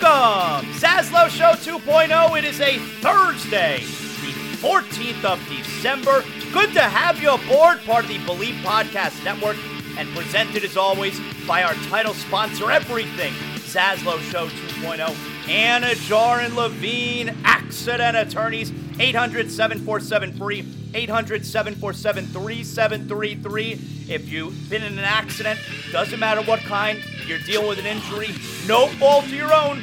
Welcome! Zaslow Show 2.0. It is a Thursday, the 14th of December. Good to have you aboard, part of the Bleav Podcast Network, and presented as always by our title sponsor, Everything Zaslow Show 2.0. Anidjar and Levine, accident attorneys, 800 747 free, 800 747 3733. If you've been in an accident, doesn't matter what kind, you're dealing with an injury, no fault of your own,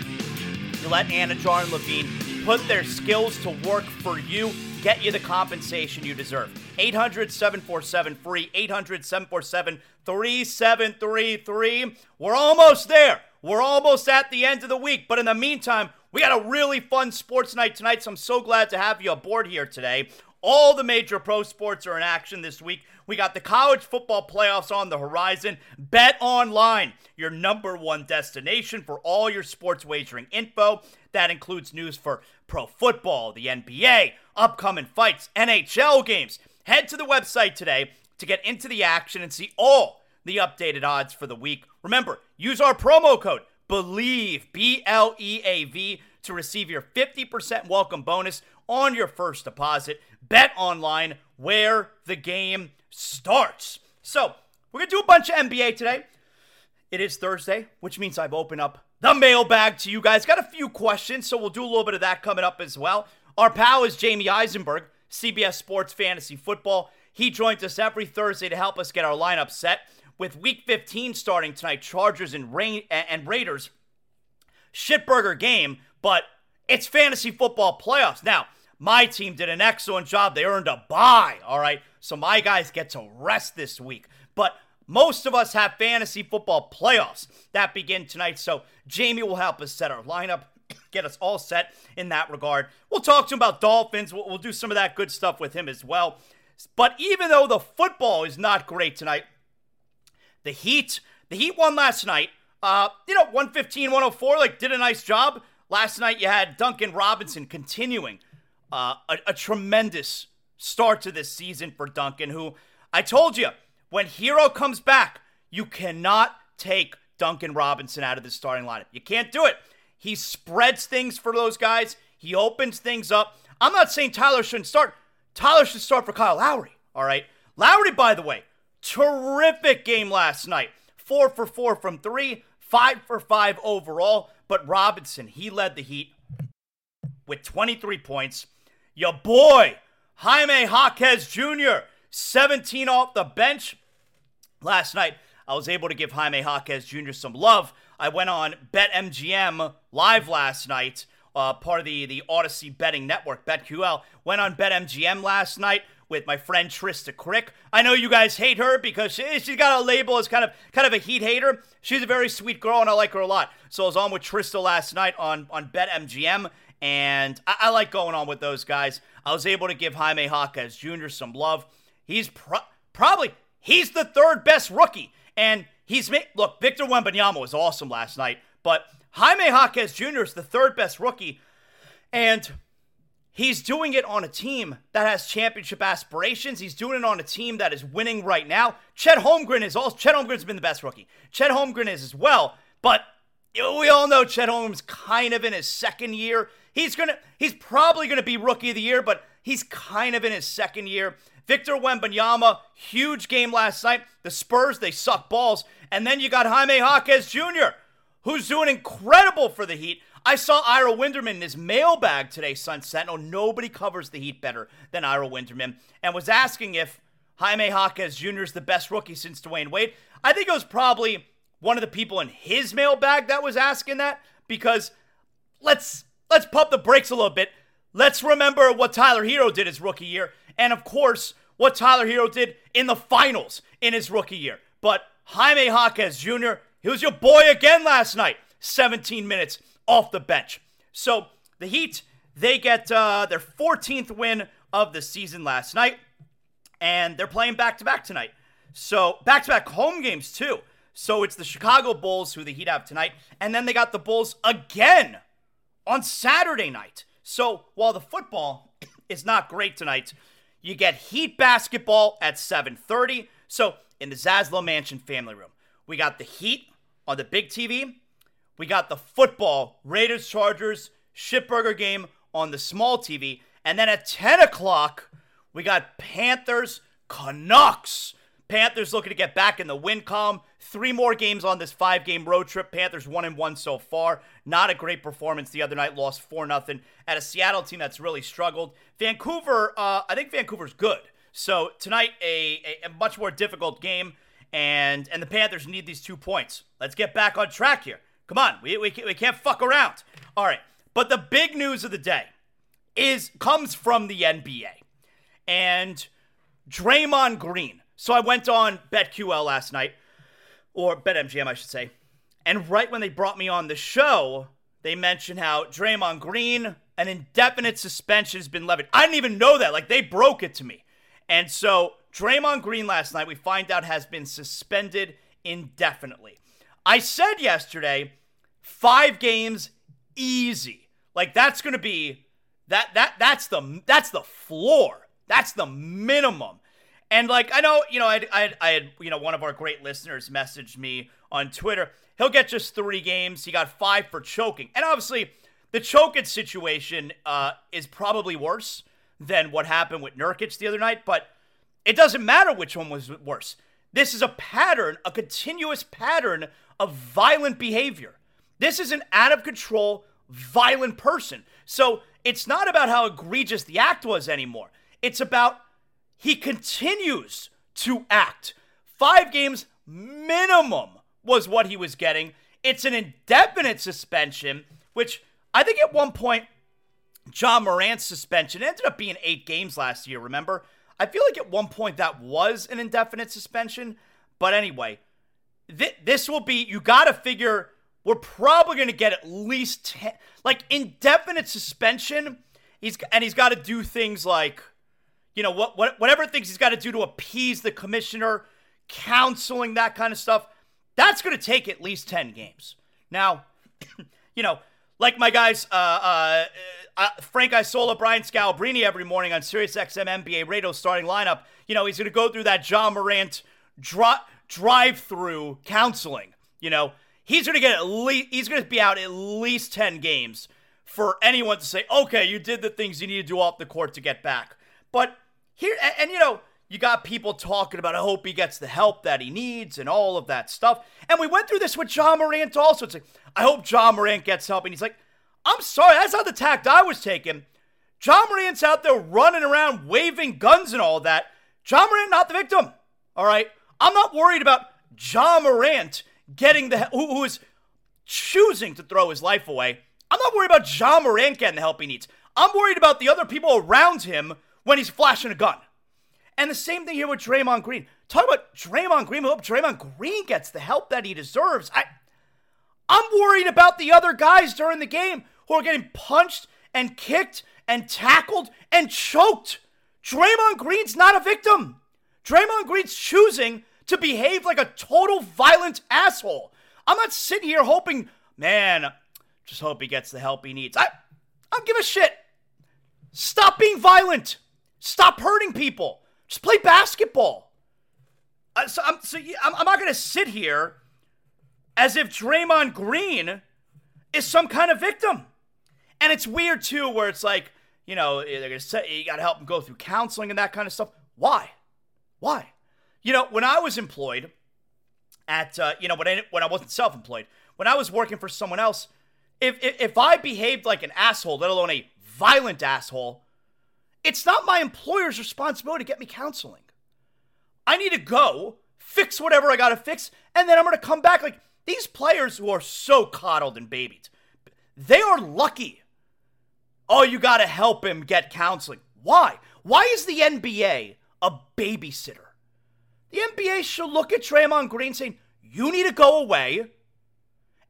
you let Anidjar and Levine put their skills to work for you, get you the compensation you deserve. 800 747 free, 800 747 3733. We're almost there. We're almost at the end of the week, but in the meantime, we got a really fun sports night tonight, so I'm so glad to have you aboard here today. All the major pro sports are in action this week. We got the college football playoffs on the horizon. Bet online, your number one destination for all your sports wagering info. That includes news for pro football, the NBA, upcoming fights, NHL games. Head to the website today to get into the action and see all the updated odds for the week. Remember, use our promo code BLEAV, B L E A V, to receive your 50% welcome bonus on your first deposit. Bet online where the game starts. So, we're going to do a bunch of NBA today. It is Thursday, which means I've opened up the mailbag to you guys. Got a few questions, so we'll do a little bit of that coming up as well. Our pal is Jamey Eisenberg, CBS Sports Fantasy Football. He joins us every Thursday to help us get our lineup set. With Week 15 starting tonight, Chargers and, Ra- and Raiders. Shitburger game, but it's fantasy football playoffs. Now, my team did an excellent job. They earned a bye, all right? So my guys get to rest this week. But most of us have fantasy football playoffs that begin tonight. So Jamey will help us set our lineup, get us all set in that regard. We'll talk to him about Dolphins. We'll, we'll do some of that good stuff with him as well. But even though the football is not great tonight, the Heat, the Heat won last night. Uh, you know, 115, 104, like did a nice job. Last night you had Duncan Robinson continuing uh, a, a tremendous start to this season for Duncan, who I told you, when Herro comes back, you cannot take Duncan Robinson out of the starting lineup. You can't do it. He spreads things for those guys, he opens things up. I'm not saying Tyler shouldn't start. Tyler should start for Kyle Lowry, all right? Lowry, by the way, terrific game last night. Four for four from three, five for five overall. But Robinson, he led the Heat with 23 points. Your boy, Jaime Jaquez Jr., 17 off the bench. Last night, I was able to give Jaime Jaquez Jr. some love. I went on BetMGM live last night, uh, part of the, the Audacy betting network, BetQL. Went on BetMGM last night with my friend Trysta Krick. I know you guys hate her because she, she's got a label as kind of kind of a heat hater. She's a very sweet girl and I like her a lot. So I was on with Trista last night on on BetMGM and I, I like going on with those guys. I was able to give Jaime Jaquez Jr. some love. He's pro- probably he's the third best rookie. And he's made look, Victor Wembanyama was awesome last night, but Jaime Jaquez Jr. is the third best rookie. And He's doing it on a team that has championship aspirations. He's doing it on a team that is winning right now. Chet Holmgren is also Chet Holmgren's been the best rookie. Chet Holmgren is as well, but we all know Chet Holmgren's kind of in his second year. He's gonna he's probably gonna be rookie of the year, but he's kind of in his second year. Victor Wembanyama, huge game last night. The Spurs, they suck balls. And then you got Jaime Jaquez Jr., who's doing incredible for the Heat. I saw Ira Winderman in his mailbag today, Sun Sentinel. Oh, nobody covers the Heat better than Ira Winderman, and was asking if Jaime Jaquez Jr. is the best rookie since Dwyane Wade. I think it was probably one of the people in his mailbag that was asking that because let's let's pump the brakes a little bit. Let's remember what Tyler Herro did his rookie year, and of course what Tyler Herro did in the finals in his rookie year. But Jaime Jaquez Jr. He was your boy again last night. 17 minutes, off the bench. So the Heat, they get uh, their 14th win of the season last night, and they're playing back to back tonight. So back to back home games, too. So it's the Chicago Bulls who the Heat have tonight, and then they got the Bulls again on Saturday night. So while the football is not great tonight, you get Heat basketball at 7:30. So in the Zaslow Mansion family room, we got the Heat on the big TV, we got the football Raiders Chargers Shipburger game on the small TV. And then at 10 o'clock, we got Panthers Canucks. Panthers looking to get back in the win column. Three more games on this five game road trip. Panthers one and one so far. Not a great performance the other night. Lost 4 0 at a Seattle team that's really struggled. Vancouver, uh, I think Vancouver's good. So tonight, a, a, a much more difficult game. And, and the Panthers need these two points. Let's get back on track here. Come on, we, we, we can't fuck around. All right, but the big news of the day is comes from the NBA and Draymond Green. So I went on BetQL last night, or BetMGM, I should say, and right when they brought me on the show, they mentioned how Draymond Green, an indefinite suspension has been levied. I didn't even know that. Like they broke it to me. And so Draymond Green last night, we find out has been suspended indefinitely. I said yesterday, five games, easy. Like that's going to be that that that's the that's the floor. That's the minimum. And like I know, you know, I I I had you know one of our great listeners messaged me on Twitter. He'll get just three games. He got five for choking, and obviously the choking situation uh, is probably worse than what happened with Nurkic the other night. But it doesn't matter which one was worse. This is a pattern, a continuous pattern of violent behavior. This is an out of control, violent person. So it's not about how egregious the act was anymore. It's about he continues to act. Five games minimum was what he was getting. It's an indefinite suspension, which I think at one point, Ja Morant's suspension ended up being eight games last year, remember? I feel like at one point that was an indefinite suspension. But anyway, th- this will be, you got to figure we're probably going to get at least 10, like indefinite suspension. He's, and he's got to do things like, you know, what, what whatever things he's got to do to appease the commissioner, counseling, that kind of stuff. That's going to take at least 10 games. Now, you know, like my guys, uh, uh, uh, Frank Isola, Brian Scalabrine every morning on SiriusXM NBA Radio starting lineup. You know, he's going to go through that Ja Morant dri- drive-through counseling. You know, he's going to get at least he's going to be out at least 10 games for anyone to say, "Okay, you did the things you need to do off the court to get back." But here and, and you know, you got people talking about I hope he gets the help that he needs and all of that stuff. And we went through this with Ja Morant also. It's like, I hope Ja Morant gets help. And he's like, I'm sorry, that's not the tact I was taking. Ja Morant's out there running around waving guns and all that. Ja Morant not the victim. All right. I'm not worried about Ja Morant getting the who, who is choosing to throw his life away. I'm not worried about Ja Morant getting the help he needs. I'm worried about the other people around him when he's flashing a gun. And the same thing here with Draymond Green. Talk about Draymond Green. I hope Draymond Green gets the help that he deserves. I, I'm worried about the other guys during the game who are getting punched and kicked and tackled and choked. Draymond Green's not a victim. Draymond Green's choosing to behave like a total violent asshole. I'm not sitting here hoping, man, just hope he gets the help he needs. I, I don't give a shit. Stop being violent. Stop hurting people. Just play basketball. Uh, so I'm, so I'm, I'm not going to sit here as if Draymond Green is some kind of victim. And it's weird too, where it's like, you know, they're going to say you got to help him go through counseling and that kind of stuff. Why? Why? You know, when I was employed at, uh, you know, when I, when I wasn't self employed, when I was working for someone else, if, if, if I behaved like an asshole, let alone a violent asshole, it's not my employer's responsibility to get me counseling. I need to go fix whatever I got to fix, and then I'm going to come back. Like these players who are so coddled and babied, they are lucky. Oh, you got to help him get counseling. Why? Why is the NBA a babysitter? The NBA should look at Draymond Green saying, You need to go away.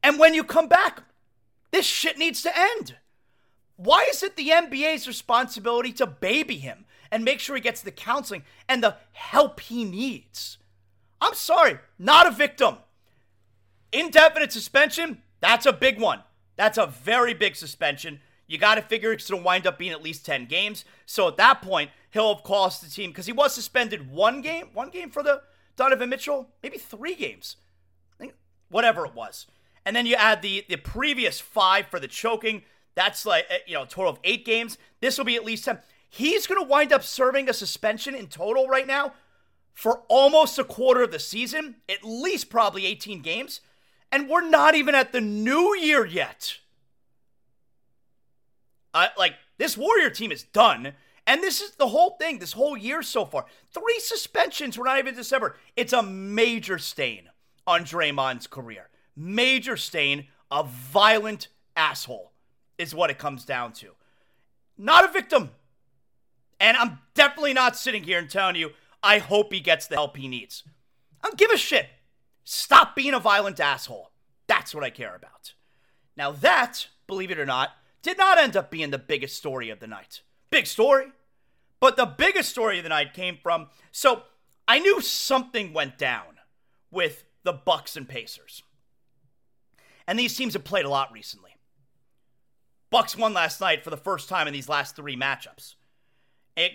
And when you come back, this shit needs to end. Why is it the NBA's responsibility to baby him and make sure he gets the counseling and the help he needs? I'm sorry, not a victim. Indefinite suspension, that's a big one. That's a very big suspension. You got to figure it's going to wind up being at least 10 games. So at that point, he'll have cost the team because he was suspended one game, one game for the Donovan Mitchell, maybe three games, whatever it was. And then you add the the previous five for the choking. That's like eh, you know, a total of eight games. This will be at least ten. He's going to wind up serving a suspension in total right now for almost a quarter of the season, at least probably 18 games. And we're not even at the new year yet. Uh, like, this Warrior team is done. And this is the whole thing, this whole year so far. Three suspensions, we're not even December. It's a major stain on Draymond's career. Major stain, a violent asshole is what it comes down to. Not a victim. And I'm definitely not sitting here and telling you, I hope he gets the help he needs. I don't give a shit. Stop being a violent asshole. That's what I care about. Now, that, believe it or not, did not end up being the biggest story of the night. Big story. But the biggest story of the night came from so I knew something went down with the Bucks and Pacers. And these teams have played a lot recently. Bucks won last night for the first time in these last three matchups.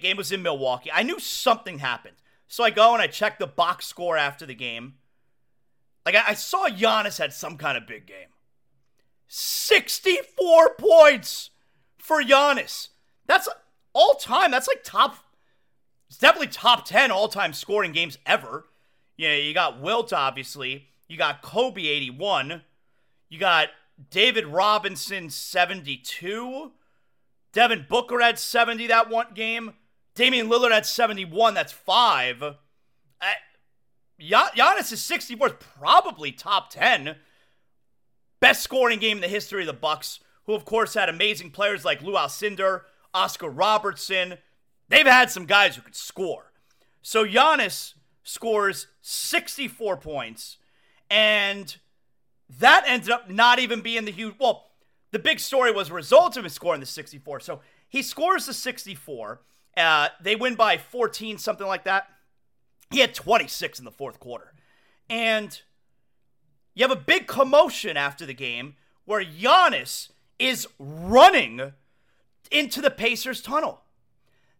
Game was in Milwaukee. I knew something happened. So I go and I check the box score after the game. Like I, I saw Giannis had some kind of big game. 64 points for Giannis. That's all time. That's like top it's definitely top 10 all-time scoring games ever. Yeah, you got Wilt obviously. You got Kobe 81. You got David Robinson 72. Devin Booker had 70 that one game. Damian Lillard had 71. That's five. Uh, Giannis is 64 is probably top 10. Best scoring game in the history of the Bucks, who of course had amazing players like Lou Alcindor, Oscar Robertson. They've had some guys who could score. So Giannis scores 64 points, and that ended up not even being the huge. Well, the big story was a result of him scoring the 64. So he scores the 64. Uh, they win by 14, something like that. He had 26 in the fourth quarter. And you have a big commotion after the game where Giannis is running into the Pacers tunnel.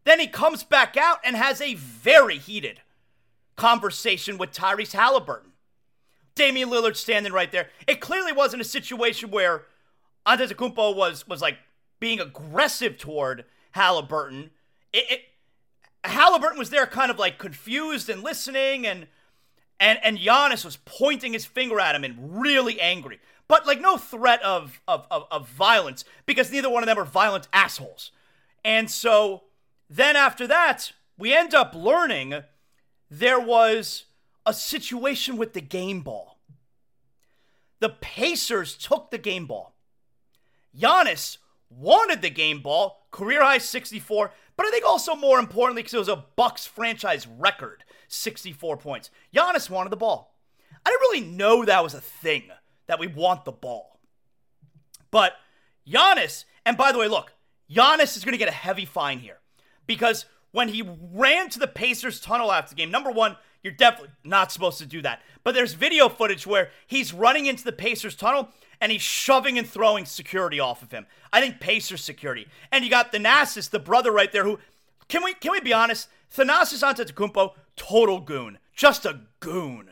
Then he comes back out and has a very heated conversation with Tyrese Halliburton. Damian Lillard standing right there. It clearly wasn't a situation where Antetokounmpo was was like being aggressive toward Halliburton. It, it, Halliburton was there, kind of like confused and listening, and and and Giannis was pointing his finger at him and really angry, but like no threat of of of, of violence because neither one of them are violent assholes. And so then after that, we end up learning there was a situation with the game ball. The Pacers took the game ball. Giannis wanted the game ball, career high 64, but I think also more importantly because it was a Bucks franchise record, 64 points. Giannis wanted the ball. I didn't really know that was a thing that we want the ball. But Giannis, and by the way, look, Giannis is going to get a heavy fine here because when he ran to the Pacers tunnel after the game. Number one, you're definitely not supposed to do that. But there's video footage where he's running into the Pacers tunnel and he's shoving and throwing security off of him. I think Pacers security. And you got Thanasis, the brother right there, who can we can we be honest? Thanasis Antetokounmpo, total goon, just a goon.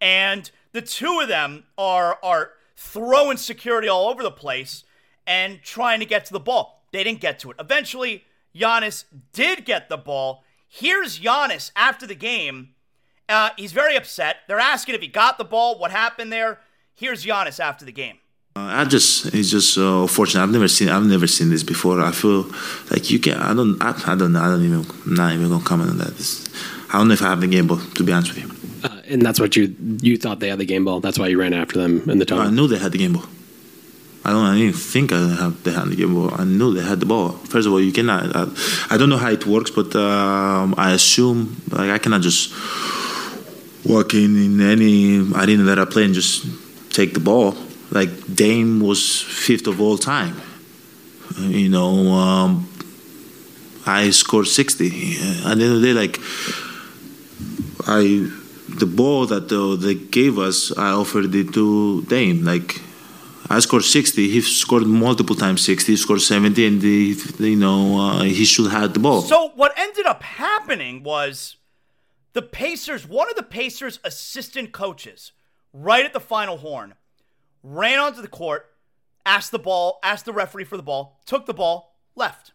And the two of them are are throwing security all over the place and trying to get to the ball. They didn't get to it. Eventually, Giannis did get the ball. Here's Giannis after the game. Uh, he's very upset. They're asking if he got the ball, what happened there. Here's Giannis after the game. Uh, I just it's just uh, fortunate. I've never seen I've never seen this before. I feel like you can. I don't. I, I don't know. I don't even. I'm not even gonna comment on that. It's, I don't know if I have the game ball. To be honest with you. Uh, and that's what you you thought they had the game ball. That's why you ran after them in the tunnel. I knew they had the game ball. I don't. I didn't think I have they had the game ball. I knew they had the ball. First of all, you cannot. I, I don't know how it works, but um, I assume like I cannot just walk in any arena that I play and just take the ball. Like Dame was fifth of all time. You know, um, I scored sixty. At the end of the day, like I, the ball that they gave us, I offered it to Dame. Like I scored 60. He scored multiple times 60. He scored 70, and the, you know uh, he should have the ball. So what ended up happening was the Pacers, one of the Pacers' assistant coaches, right at the final horn, ran onto the court, asked the ball, asked the referee for the ball, took the ball, left.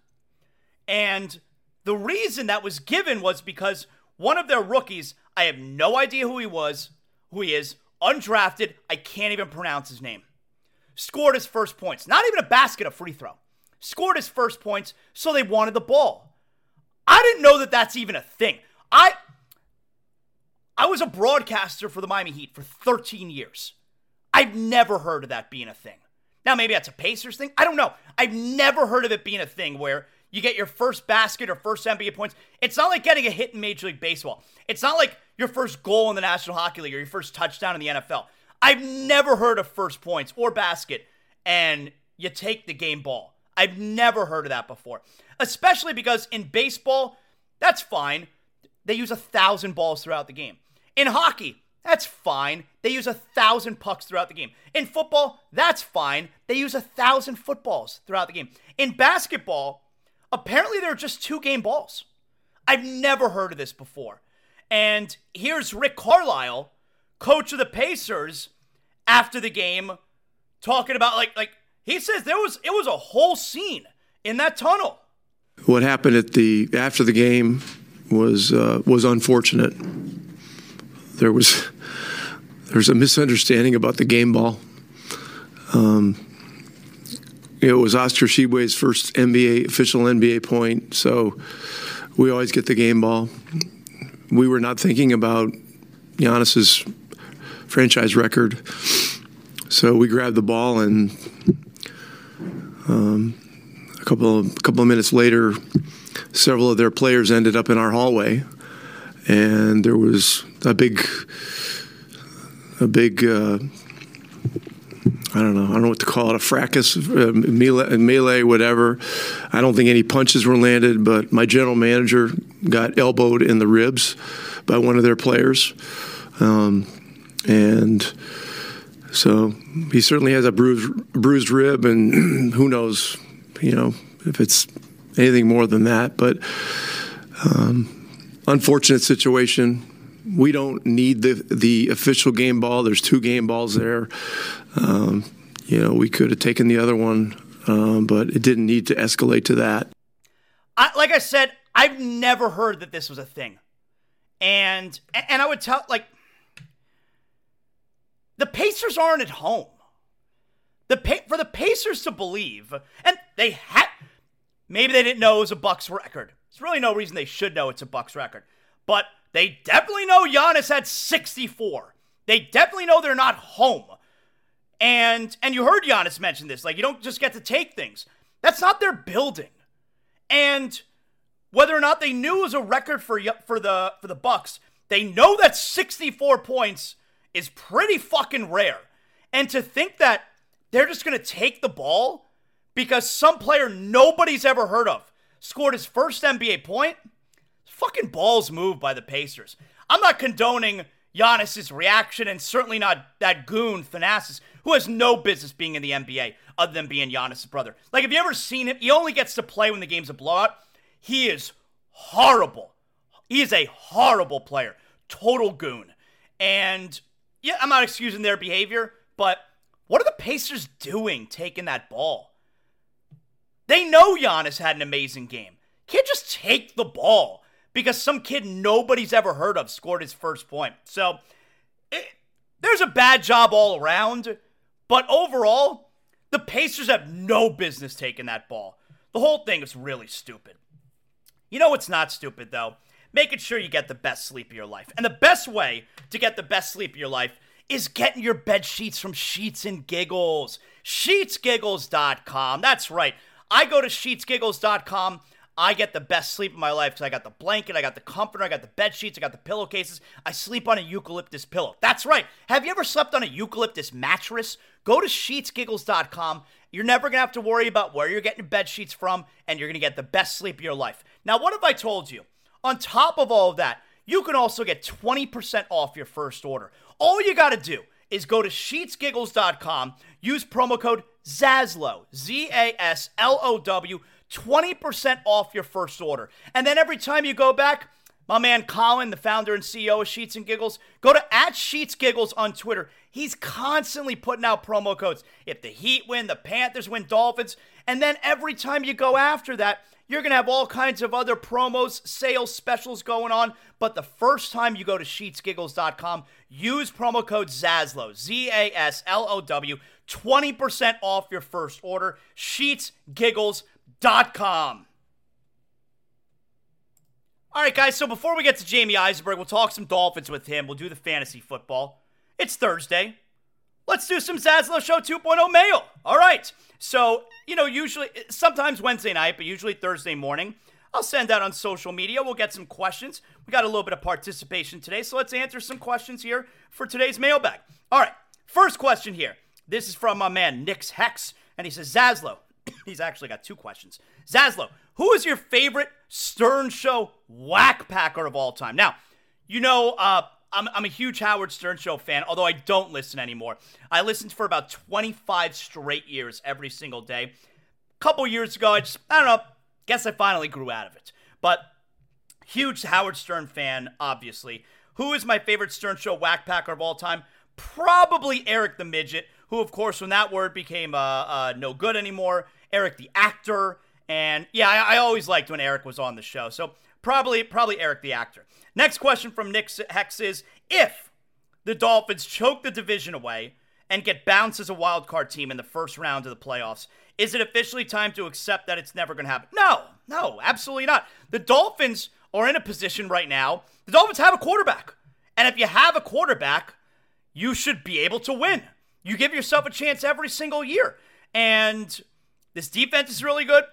And the reason that was given was because one of their rookies, I have no idea who he was, who he is, undrafted, I can't even pronounce his name scored his first points. Not even a basket, a free throw. Scored his first points, so they wanted the ball. I didn't know that that's even a thing. I I was a broadcaster for the Miami Heat for 13 years. I've never heard of that being a thing. Now maybe that's a Pacers thing. I don't know. I've never heard of it being a thing where you get your first basket or first NBA points. It's not like getting a hit in Major League Baseball. It's not like your first goal in the National Hockey League or your first touchdown in the NFL. I've never heard of first points or basket and you take the game ball. I've never heard of that before. Especially because in baseball, that's fine. They use a thousand balls throughout the game. In hockey, that's fine. They use a thousand pucks throughout the game. In football, that's fine. They use a thousand footballs throughout the game. In basketball, apparently there are just two game balls. I've never heard of this before. And here's Rick Carlisle, coach of the Pacers, after the game talking about like like he says there was it was a whole scene in that tunnel. What happened at the after the game was uh, was unfortunate. There was there was a misunderstanding about the game ball. Um, it was Oscar Tshiebwe's first NBA official NBA point, so we always get the game ball. We were not thinking about Giannis's franchise record. So we grabbed the ball, and um, a couple of, a couple of minutes later, several of their players ended up in our hallway, and there was a big, a big. Uh, I don't know. I don't know what to call it. A fracas, uh, melee, melee, whatever. I don't think any punches were landed, but my general manager got elbowed in the ribs by one of their players. Um, and so he certainly has a bruised bruised rib, and who knows, you know, if it's anything more than that. But um, unfortunate situation. We don't need the the official game ball. There's two game balls there. Um, you know, we could have taken the other one, um, but it didn't need to escalate to that. I, like I said, I've never heard that this was a thing, and and I would tell like the Pacers aren't at home. The pa- for the Pacers to believe, and they had maybe they didn't know it was a Bucks record. There's really no reason they should know it's a Bucks record, but they definitely know Giannis had 64. They definitely know they're not home. And and you heard Giannis mention this, like you don't just get to take things. That's not their building. And whether or not they knew it was a record for for the for the Bucks, they know that 64 points is pretty fucking rare. And to think that they're just going to take the ball because some player nobody's ever heard of scored his first NBA point, fucking balls move by the Pacers. I'm not condoning Giannis's reaction and certainly not that goon Thanasis, who has no business being in the NBA other than being Giannis' brother. Like, have you ever seen him? He only gets to play when the game's a blowout. He is horrible. He is a horrible player. Total goon. And yeah, I'm not excusing their behavior, but what are the Pacers doing taking that ball? They know Giannis had an amazing game. Can't just take the ball because some kid nobody's ever heard of scored his first point. So it, there's a bad job all around, but overall, the Pacers have no business taking that ball. The whole thing is really stupid. You know what's not stupid though? Making sure you get the best sleep of your life. And the best way to get the best sleep of your life is getting your bed sheets from Sheets and Giggles. SheetsGiggles.com. That's right. I go to SheetsGiggles.com. I get the best sleep of my life because I got the blanket, I got the comforter, I got the bed sheets, I got the pillowcases. I sleep on a eucalyptus pillow. That's right. Have you ever slept on a eucalyptus mattress? Go to sheetsgiggles.com. You're never going to have to worry about where you're getting bed sheets from, and you're going to get the best sleep of your life. Now, what have I told you? On top of all of that, you can also get 20% off your first order. All you got to do is go to sheetsgiggles.com, use promo code ZASLOW, Z A S L O W 20% off your first order. And then every time you go back, my man Colin, the founder and CEO of Sheets and Giggles, go to at Sheets Giggles on Twitter. He's constantly putting out promo codes. If the Heat win, the Panthers win, Dolphins. And then every time you go after that, you're going to have all kinds of other promos, sales, specials going on. But the first time you go to sheetsgiggles.com, use promo code ZASLOW, Z A S L O W, 20% off your first order. Sheetsgiggles.com. All right, guys, so before we get to Jamey Eisenberg, we'll talk some Dolphins with him. We'll do the fantasy football. It's Thursday. Let's do some Zaslow Show 2.0 mail. All right. So, you know, usually, sometimes Wednesday night, but usually Thursday morning, I'll send out on social media. We'll get some questions. We got a little bit of participation today, so let's answer some questions here for today's mailbag. All right. First question here. This is from my man, Nick's Hex, and he says, Zaslow, He's actually got two questions. Zaslow, who is your favorite Stern Show whack packer of all time? Now, you know, uh, I'm, I'm a huge Howard Stern Show fan, although I don't listen anymore. I listened for about 25 straight years every single day. A couple years ago, I just, I don't know, guess I finally grew out of it. But huge Howard Stern fan, obviously. Who is my favorite Stern Show whack packer of all time? Probably Eric the Midget, who, of course, when that word became uh, uh, no good anymore, Eric the actor, and yeah, I, I always liked when Eric was on the show. So probably probably Eric the actor. Next question from Nick Hex is if the Dolphins choke the division away and get bounced as a wild card team in the first round of the playoffs, is it officially time to accept that it's never going to happen? No, no, absolutely not. The Dolphins are in a position right now. The Dolphins have a quarterback. And if you have a quarterback, you should be able to win. You give yourself a chance every single year. And this defense is really good.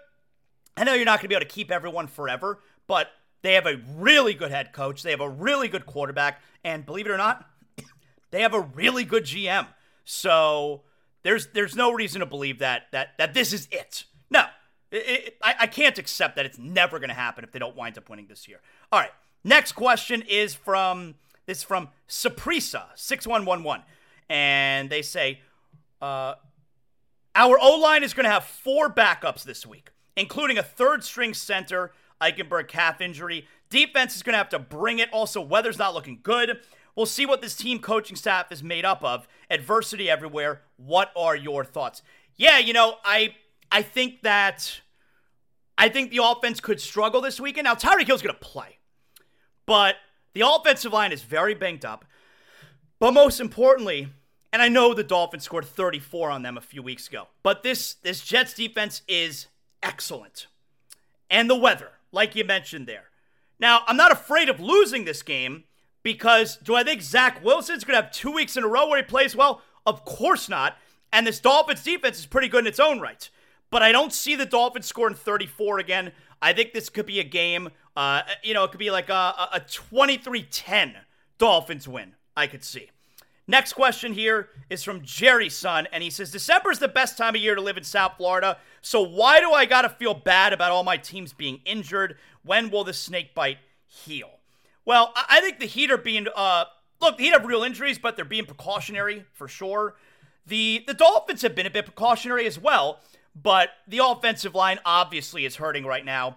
I know you're not going to be able to keep everyone forever, but they have a really good head coach. They have a really good quarterback. And believe it or not, they have a really good GM. So there's there's no reason to believe that that that this is it. No, it, it, I, I can't accept that it's never going to happen if they don't wind up winning this year. All right, next question is from this is from Saprisa six one one one, and they say, uh, our O line is going to have four backups this week, including a third string center, Eichenberg calf injury. Defense is going to have to bring it. Also, weather's not looking good. We'll see what this team coaching staff is made up of. Adversity everywhere. What are your thoughts? Yeah, you know, I I think that I think the offense could struggle this weekend. Now Tyreek Hill's going to play, but the offensive line is very banged up. But most importantly, and I know the Dolphins scored 34 on them a few weeks ago, but this this Jets defense is excellent. And the weather, like you mentioned there. Now, I'm not afraid of losing this game because do I think Zach Wilson's going to have two weeks in a row where he plays well? Of course not. And this Dolphins defense is pretty good in its own right. But I don't see the Dolphins scoring 34 again. I think this could be a game, uh, you know, it could be like a, a 23 10 Dolphins win, I could see. Next question here is from Jerry Son, and he says December is the best time of year to live in South Florida. So why do I gotta feel bad about all my teams being injured? When will the snake bite heal? Well, I think the Heat are being uh look, the Heat have real injuries, but they're being precautionary for sure. The the Dolphins have been a bit precautionary as well, but the offensive line obviously is hurting right now.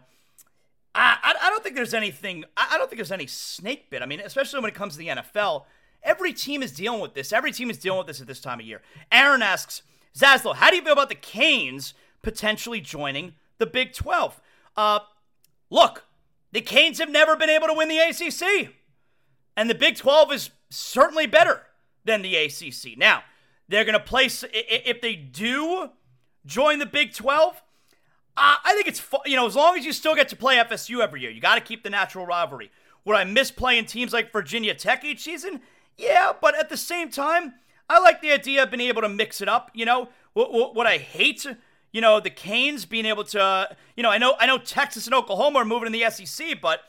I, I, I don't think there's anything. I, I don't think there's any snake bit. I mean, especially when it comes to the NFL, every team is dealing with this. Every team is dealing with this at this time of year. Aaron asks Zaslow, how do you feel about the Canes potentially joining the Big 12? Uh, look, the Canes have never been able to win the ACC, and the Big 12 is certainly better than the ACC. Now, they're going to place, if they do join the Big 12, uh, I think it's, you know, as long as you still get to play FSU every year, you got to keep the natural rivalry. Would I miss playing teams like Virginia Tech each season? Yeah, but at the same time, I like the idea of being able to mix it up. You know, what, what, what I hate, you know, the Canes being able to, you know, I know, I know Texas and Oklahoma are moving in the SEC, but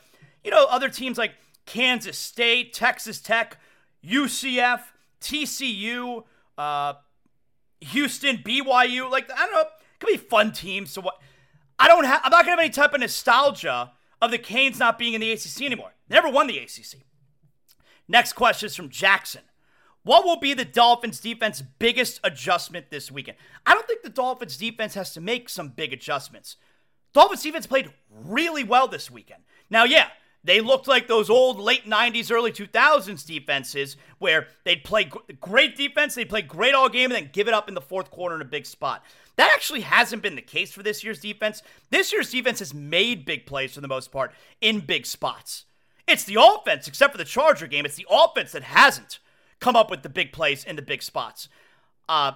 you know, other teams like Kansas State, Texas Tech, UCF, TCU, uh, Houston, BYU. Like, I don't know, it could be fun teams. So what? I don't have. I'm not gonna have any type of nostalgia of the Canes not being in the ACC anymore. They never won the ACC. Next question is from Jackson. What will be the Dolphins defense biggest adjustment this weekend? I don't think the Dolphins defense has to make some big adjustments. Dolphins defense played really well this weekend. Now, yeah, they looked like those old late 90s, early 2000s defenses where they'd play great defense, they'd play great all game, and then give it up in the fourth quarter in a big spot. That actually hasn't been the case for this year's defense. This year's defense has made big plays for the most part in big spots. It's the offense, except for the Charger game, it's the offense that hasn't come up with the big plays in the big spots. Uh,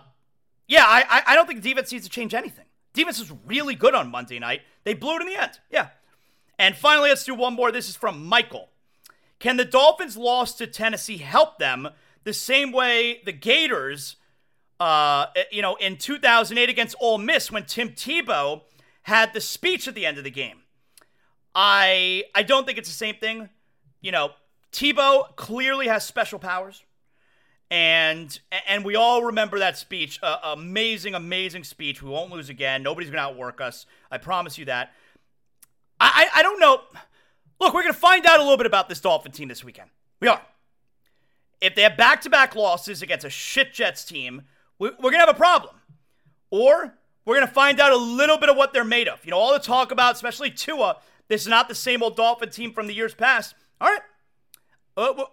yeah, I, I don't think the defense needs to change anything. Defense was really good on Monday night. They blew it in the end. Yeah. And finally, let's do one more. This is from Michael. Can the Dolphins' loss to Tennessee help them the same way the Gators, uh, you know, in 2008 against Ole Miss when Tim Tebow had the speech at the end of the game? I I don't think it's the same thing. You know, Tebow clearly has special powers and and we all remember that speech. Uh, amazing, amazing speech. We won't lose again. Nobody's gonna outwork us. I promise you that. I, I, I don't know. Look, we're gonna find out a little bit about this Dolphin team this weekend. We are. If they have back-to-back losses against a shit Jets team, we, we're gonna have a problem. Or we're gonna find out a little bit of what they're made of. You know, all the talk about, especially Tua. This is not the same old Dolphin team from the years past. All right. Uh,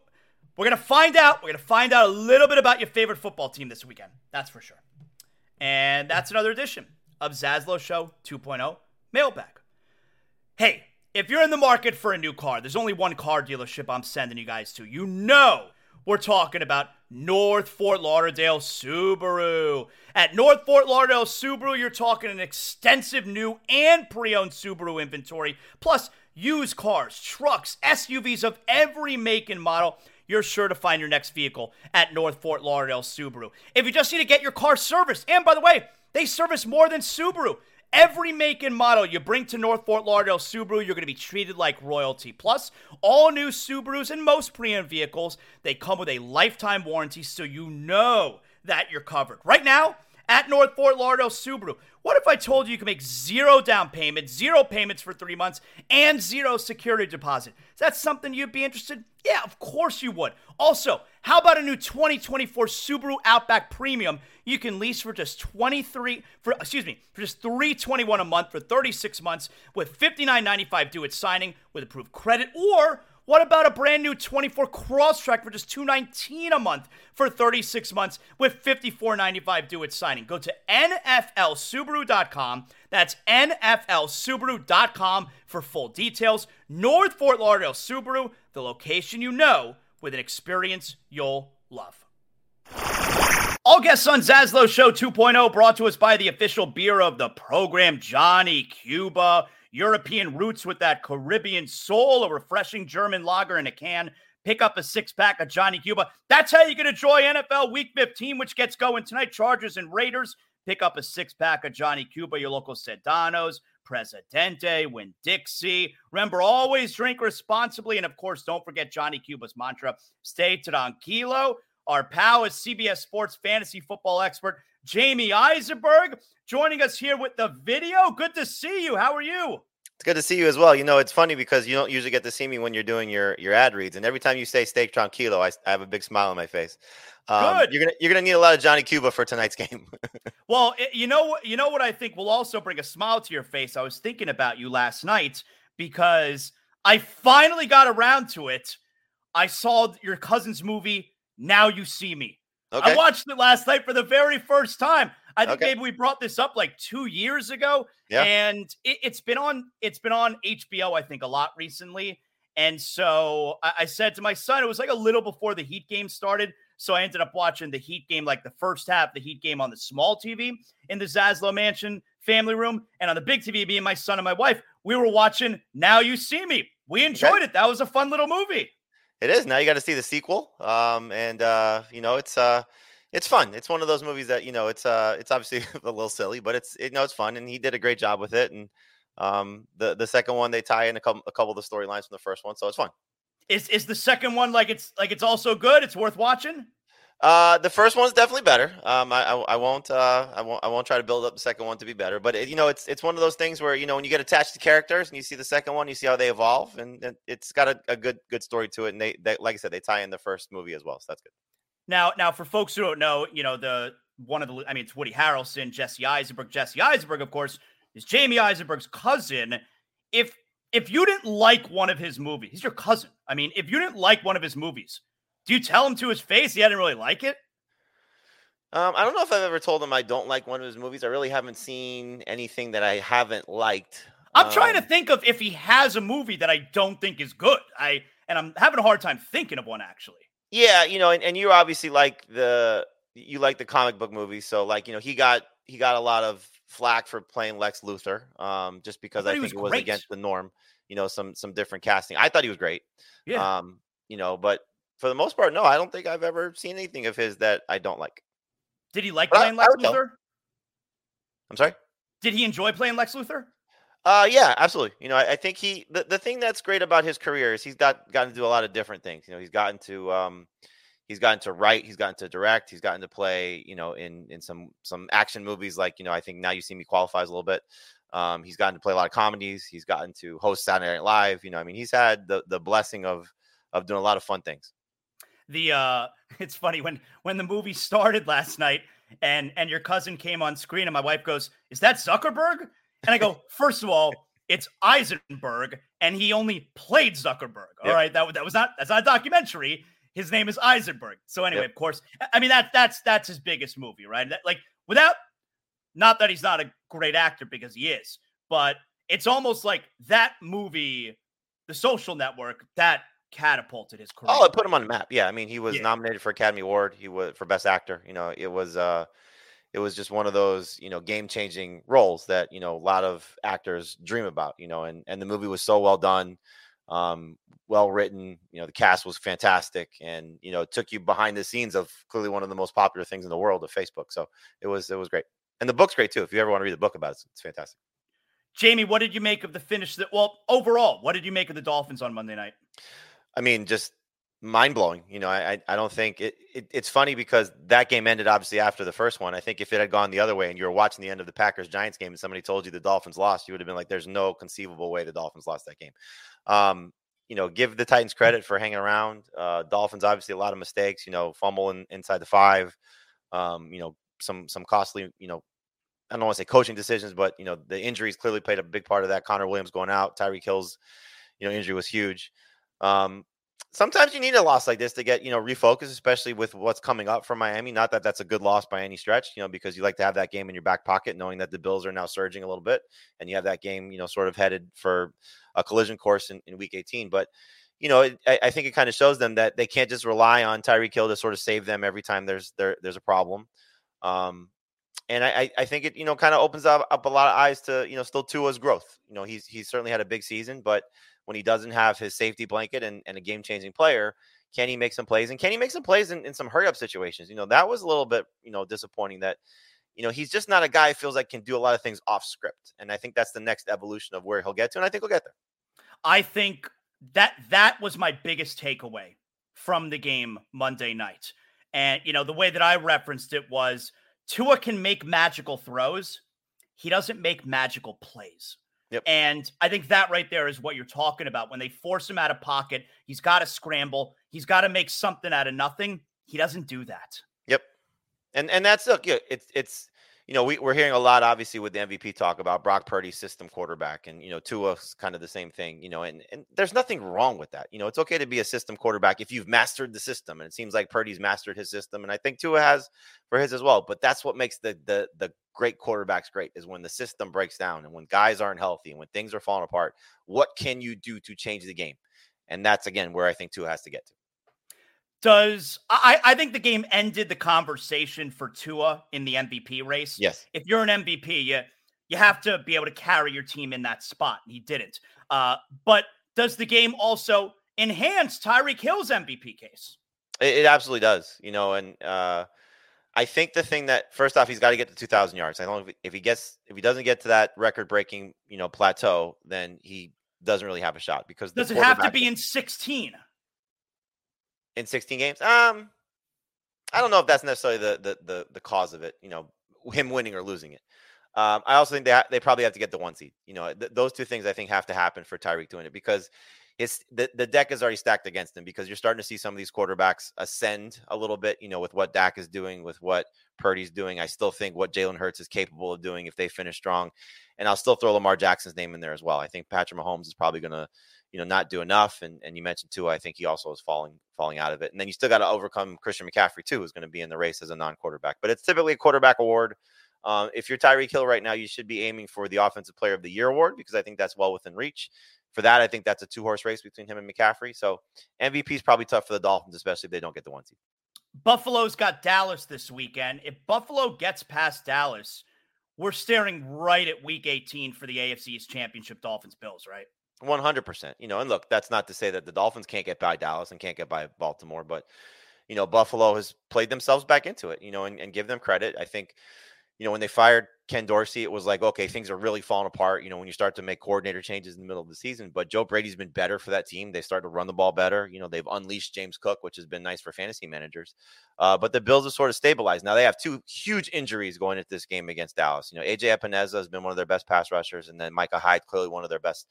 we're going to find out. We're going to find out a little bit about your favorite football team this weekend. That's for sure. And that's another edition of Zaslow Show 2.0 Mailbag. Hey, if you're in the market for a new car, there's only one car dealership I'm sending you guys to. You know we're talking about North Fort Lauderdale Subaru. At North Fort Lauderdale Subaru, you're talking an extensive new and pre owned Subaru inventory, plus used cars, trucks, SUVs of every make and model you're sure to find your next vehicle at North Fort Lauderdale Subaru. If you just need to get your car serviced, and by the way, they service more than Subaru. Every make and model you bring to North Fort Lauderdale Subaru, you're going to be treated like royalty. Plus, all new Subarus and most pre-owned vehicles, they come with a lifetime warranty so you know that you're covered. Right now, at North Fort Lauderdale Subaru. What if I told you you could make zero down payment, zero payments for three months, and zero security deposit? Is that something you'd be interested? Yeah, of course you would. Also, how about a new 2024 Subaru Outback Premium you can lease for just 23 for excuse me, for just 321 a month for 36 months with 59.95 due at signing with approved credit or what about a brand new 24 Crosstrek for just 219 a month for 36 months with 54.95 due at signing? Go to nflsubaru.com. That's nflsubaru.com for full details. North Fort Lauderdale Subaru, the location you know with an experience you'll love. All guests on Zaslow Show 2.0 brought to us by the official beer of the program, Johnny Cuba. European roots with that Caribbean soul, a refreshing German lager in a can. Pick up a six pack of Johnny Cuba. That's how you can enjoy NFL Week 15, which gets going tonight. Chargers and Raiders. Pick up a six pack of Johnny Cuba, your local Sedanos, Presidente, Win Dixie. Remember, always drink responsibly. And of course, don't forget Johnny Cuba's mantra stay tranquilo. Our pal is CBS Sports fantasy football expert Jamey Eisenberg joining us here with the video. Good to see you. How are you? It's good to see you as well. You know, it's funny because you don't usually get to see me when you're doing your your ad reads, and every time you say "steak tranquilo," I, I have a big smile on my face. Um, Good. You're gonna you're gonna need a lot of Johnny Cuba for tonight's game. Well, it, you know, you know what I think will also bring a smile to your face. I was thinking about you last night because I finally got around to it. I saw your cousin's movie. Now you see me. okay. I watched it last night for the very first time. I think Okay. maybe we brought this up like two years ago, Yeah. and it, it's been on it's been on HBO I think a lot recently. And so I, I said to my son, it was like a little before the Heat game started. So I ended up watching the Heat game, like the first half, the Heat game on the small TV in the Zaslow Mansion family room, and on the big TV, me and my son and my wife, we were watching Now You See Me. We enjoyed it. That was a fun little movie. It is. Now you got to see the sequel. Um, and uh, you know, it's uh, it's fun. It's one of those movies that you know, it's uh, it's obviously a little silly, but it's it, no, it's fun, and he did a great job with it. And um, the the second one they tie in a couple a couple of the storylines from the first one, so it's fun. Is is the second one like it's like it's also good? It's worth watching. Uh, the first one's definitely better. Um, I, I, I won't uh, I won't I won't try to build up the second one to be better, but it, you know, it's it's one of those things where you know when you get attached to characters and you see the second one, you see how they evolve, and, and it's got a, a good good story to it. And they, they like I said, they tie in the first movie as well, so that's good. Now, now for folks who don't know, you know the one of the I mean it's Woody Harrelson, Jesse Eisenberg. Jesse Eisenberg, of course, is Jamey Eisenberg's cousin. If if you didn't like one of his movies, he's your cousin. I mean, if you didn't like one of his movies, do you tell him to his face he didn't really like it? Um, I don't know if I've ever told him I don't like one of his movies. I really haven't seen anything that I haven't liked. I'm trying to Um, think of if he has a movie that I don't think is good. I and I'm having a hard time thinking of one actually. Yeah, you know, and, and you obviously like the you like the comic book movies, so like you know he got he got a lot of flack for playing Lex Luthor, um, just because thought I, think was it was great. against the norm. You know, some some different casting. I thought he was great. Yeah. Um, you know, but for the most part, no, I don't think I've ever seen anything of his that I don't like. Did he like but playing I Lex tell. Luthor? I'm sorry. Did he enjoy playing Lex Luthor? Uh, yeah, absolutely. You know, I, I think he the, the thing that's great about his career is he's got gotten to do a lot of different things. You know, he's gotten to um, he's gotten to write, he's gotten to direct, he's gotten to play. You know, in in some some action movies like you know I think now you see me qualifies a little bit. Um, he's gotten to play a lot of comedies. He's gotten to host Saturday Night Live. You know, I mean, he's had the the blessing of of doing a lot of fun things. The uh it's funny when when the movie started last night and and your cousin came on screen and my wife goes is that zuckerberg? And i go first of all it's eisenberg and he only played zuckerberg. All right, Yep. that, wa- that was not that's not a documentary. His name is eisenberg. So anyway Yep. of course I- i mean that that's that's his biggest movie right? That, like without not that he's not a great actor because he is but it's almost like that movie the social network that catapulted his career Oh, it put him on the map. Yeah, I mean, he was Yeah. nominated for Academy Award. He was for Best Actor. You know, it was uh, it was just one of those you know game changing roles that you know a lot of actors dream about. You know, and and the movie was so well done, um, well written. You know, the cast was fantastic, and you know, it took you behind the scenes of clearly one of the most popular things in the world of Facebook. So it was it was great, and the book's great too. If you ever want to read the book about it, it's, it's fantastic. Jamey, what did you make of the finish? That well, overall, what did you make of the Dolphins on Monday night? I mean, just mind blowing. You know, I I don't think it, it. It's funny because that game ended obviously after the first one. I think if it had gone the other way and you were watching the end of the Packers Giants game and somebody told you the Dolphins lost, you would have been like, "There's no conceivable way the Dolphins lost that game." Um, you know, give the Titans credit for hanging around. Uh, Dolphins obviously a lot of mistakes. You know, fumble in, inside the five. Um, you know, some some costly. You know, I don't want to say coaching decisions, but you know, the injuries clearly played a big part of that. Connor Williams going out, Tyreek Hill's, you know, injury was huge. Um, sometimes you need a loss like this to get you know refocused, especially with what's coming up from Miami. Not that that's a good loss by any stretch, you know, because you like to have that game in your back pocket, knowing that the Bills are now surging a little bit, and you have that game, you know, sort of headed for a collision course in, in Week 18. But you know, it, I, I think it kind of shows them that they can't just rely on Tyreek Hill to sort of save them every time there's there there's a problem. Um, and I, I- I think it, you know, kind of opens up, up a lot of eyes to, you know, still Tua's growth. You know, he's he's certainly had a big season, but when he doesn't have his safety blanket and, and a game changing player, can he make some plays? And can he make some plays in, in some hurry up situations? You know, that was a little bit, you know, disappointing that, you know, he's just not a guy feels like can do a lot of things off script. And I think that's the next evolution of where he'll get to. And I think he'll get there. I think that that was my biggest takeaway from the game Monday night. And you know, the way that I referenced it was Tua can make magical throws. He doesn't make magical plays. Yep. And I think that right there is what you're talking about. When they force him out of pocket, he's got to scramble. He's got to make something out of nothing. He doesn't do that. Yep. And and that's look, it's it's you know, we, we're hearing a lot, obviously, with the MVP talk about Brock Purdy, system quarterback, and you know, Tua's kind of the same thing. You know, and and there's nothing wrong with that. You know, it's okay to be a system quarterback if you've mastered the system, and it seems like Purdy's mastered his system, and I think Tua has for his as well. But that's what makes the the the great quarterbacks great is when the system breaks down and when guys aren't healthy and when things are falling apart. What can you do to change the game? And that's again where I think Tua has to get to. Does I, I think the game ended the conversation for Tua in the MVP race. Yes. If you're an MVP, you you have to be able to carry your team in that spot. He didn't. Uh, but does the game also enhance Tyreek Hill's MVP case? It, it absolutely does. You know, and uh, I think the thing that first off, he's got to get to 2,000 yards. I don't know if, he gets if he doesn't get to that record-breaking you know plateau, then he doesn't really have a shot because does it have to be in 16? In 16 games. Um, I don't know if that's necessarily the the the, the cause of it. You know, him winning or losing it. Um, I also think they ha- they probably have to get the one seed. You know, th- those two things I think have to happen for Tyreek doing it because his the, the deck is already stacked against him because you're starting to see some of these quarterbacks ascend a little bit. You know, with what Dak is doing, with what Purdy's doing. I still think what Jalen Hurts is capable of doing if they finish strong, and I'll still throw Lamar Jackson's name in there as well. I think Patrick Mahomes is probably going to you know not do enough. And and you mentioned too, I think he also is falling falling out of it. And then you still got to overcome Christian McCaffrey too, who's going to be in the race as a non-quarterback. But it's typically a quarterback award. Um, if you're Tyreek Hill right now, you should be aiming for the Offensive Player of the Year award because I think that's well within reach. For that, I think that's a two horse race between him and McCaffrey. So MVP is probably tough for the Dolphins, especially if they don't get the one seed. Buffalo's got Dallas this weekend. If Buffalo gets past Dallas, we're staring right at week 18 for the AFC's championship Dolphins Bills, right? One hundred percent. You know, and look, that's not to say that the Dolphins can't get by Dallas and can't get by Baltimore, but you know, Buffalo has played themselves back into it. You know, and, and give them credit. I think, you know, when they fired Ken Dorsey, it was like, okay, things are really falling apart. You know, when you start to make coordinator changes in the middle of the season, but Joe Brady's been better for that team. They start to run the ball better. You know, they've unleashed James Cook, which has been nice for fantasy managers. Uh, but the Bills have sort of stabilized. Now they have two huge injuries going into this game against Dallas. You know, AJ Epenesa has been one of their best pass rushers, and then Micah Hyde, clearly one of their best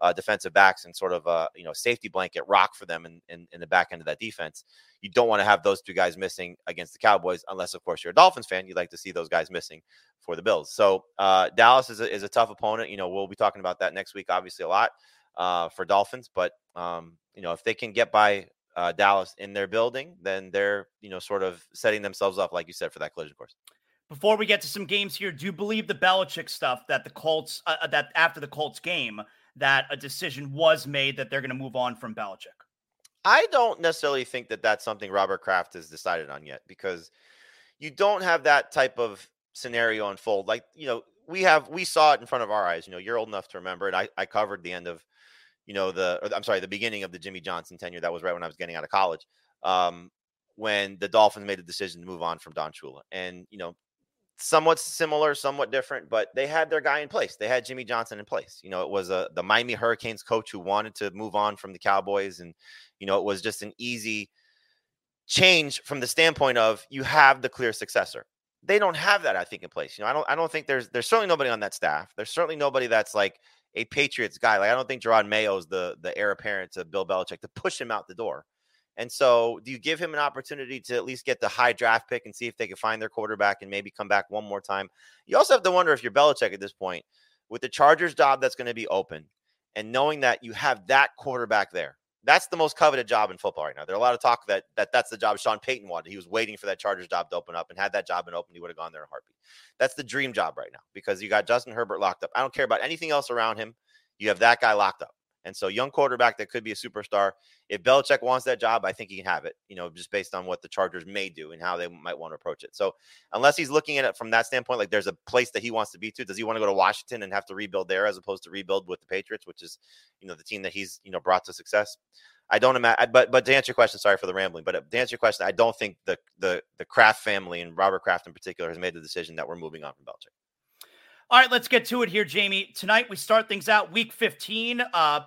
uh, defensive backs and sort of a you know safety blanket rock for them in, in, in the back end of that defense. You don't want to have those two guys missing against the Cowboys, unless of course you're a Dolphins fan. You'd like to see those guys missing for the Bills. So uh, Dallas is a, is a tough opponent. You know we'll be talking about that next week, obviously a lot uh, for Dolphins, but um, you know if they can get by uh, Dallas in their building, then they're you know sort of setting themselves up, like you said, for that collision course. Before we get to some games here, do you believe the Belichick stuff that the Colts uh, that after the Colts game that a decision was made that they're going to move on from Belichick? I don't necessarily think that that's something Robert Kraft has decided on yet because you don't have that type of scenario unfold. Like, you know, we have, we saw it in front of our eyes. You know, you're old enough to remember it. I, I covered the end of, you know, the, I'm sorry, the beginning of the Jimmy Johnson tenure. That was right when I was getting out of college. Um, when the Dolphins made a decision to move on from Don Shula. And, you know, somewhat similar, somewhat different, but they had their guy in place. They had Jimmy Johnson in place. You know, it was a the Miami Hurricanes coach who wanted to move on from the Cowboys, and you know, it was just an easy change from the standpoint of you have the clear successor. They don't have that, I think, in place. You know, I don't I don't think there's there's certainly nobody on that staff. There's certainly nobody that's like a Patriots guy. Like I don't think Jerod Mayo is the the heir apparent to Bill Belichick to push him out the door. And so, do you give him an opportunity to at least get the high draft pick and see if they can find their quarterback and maybe come back one more time? You also have to wonder if you're Belichick at this point with the Chargers job that's going to be open and knowing that you have that quarterback there. That's the most coveted job in football right now. There's a lot of talk that, that that's the job Sean Payton wanted. He was waiting for that Chargers job to open up and had that job been open, he would have gone there in a heartbeat. That's the dream job right now because you got Justin Herbert locked up. I don't care about anything else around him. You have that guy locked up. And so, young quarterback that could be a superstar. If Belichick wants that job, I think he can have it, you know, just based on what the Chargers may do and how they might want to approach it. So, unless he's looking at it from that standpoint, like there's a place that he wants to be to, does he want to go to Washington and have to rebuild there as opposed to rebuild with the Patriots, which is, you know, the team that he's, you know, brought to success? I don't imagine, but but to answer your question, sorry for the rambling, but uh, to answer your question, I don't think the the the Kraft family and Robert Kraft in particular has made the decision that we're moving on from Belichick. All right, let's get to it here, Jamey. Tonight we start things out week 15. Uh,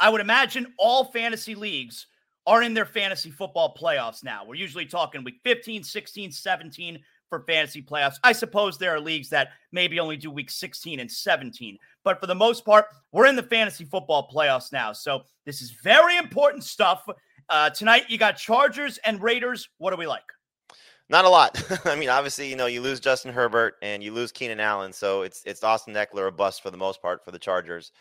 I would imagine all fantasy leagues are in their fantasy football playoffs now. We're usually talking week 15, 16, 17 for fantasy playoffs. I suppose there are leagues that maybe only do week 16 and 17. But for the most part, we're in the fantasy football playoffs now. So this is very important stuff. Uh, tonight, you got Chargers and Raiders. What do we like? Not a lot. I mean, obviously, you know, you lose Justin Herbert and you lose Keenan Allen, so it's it's Austin Ekeler a bust for the most part for the Chargers.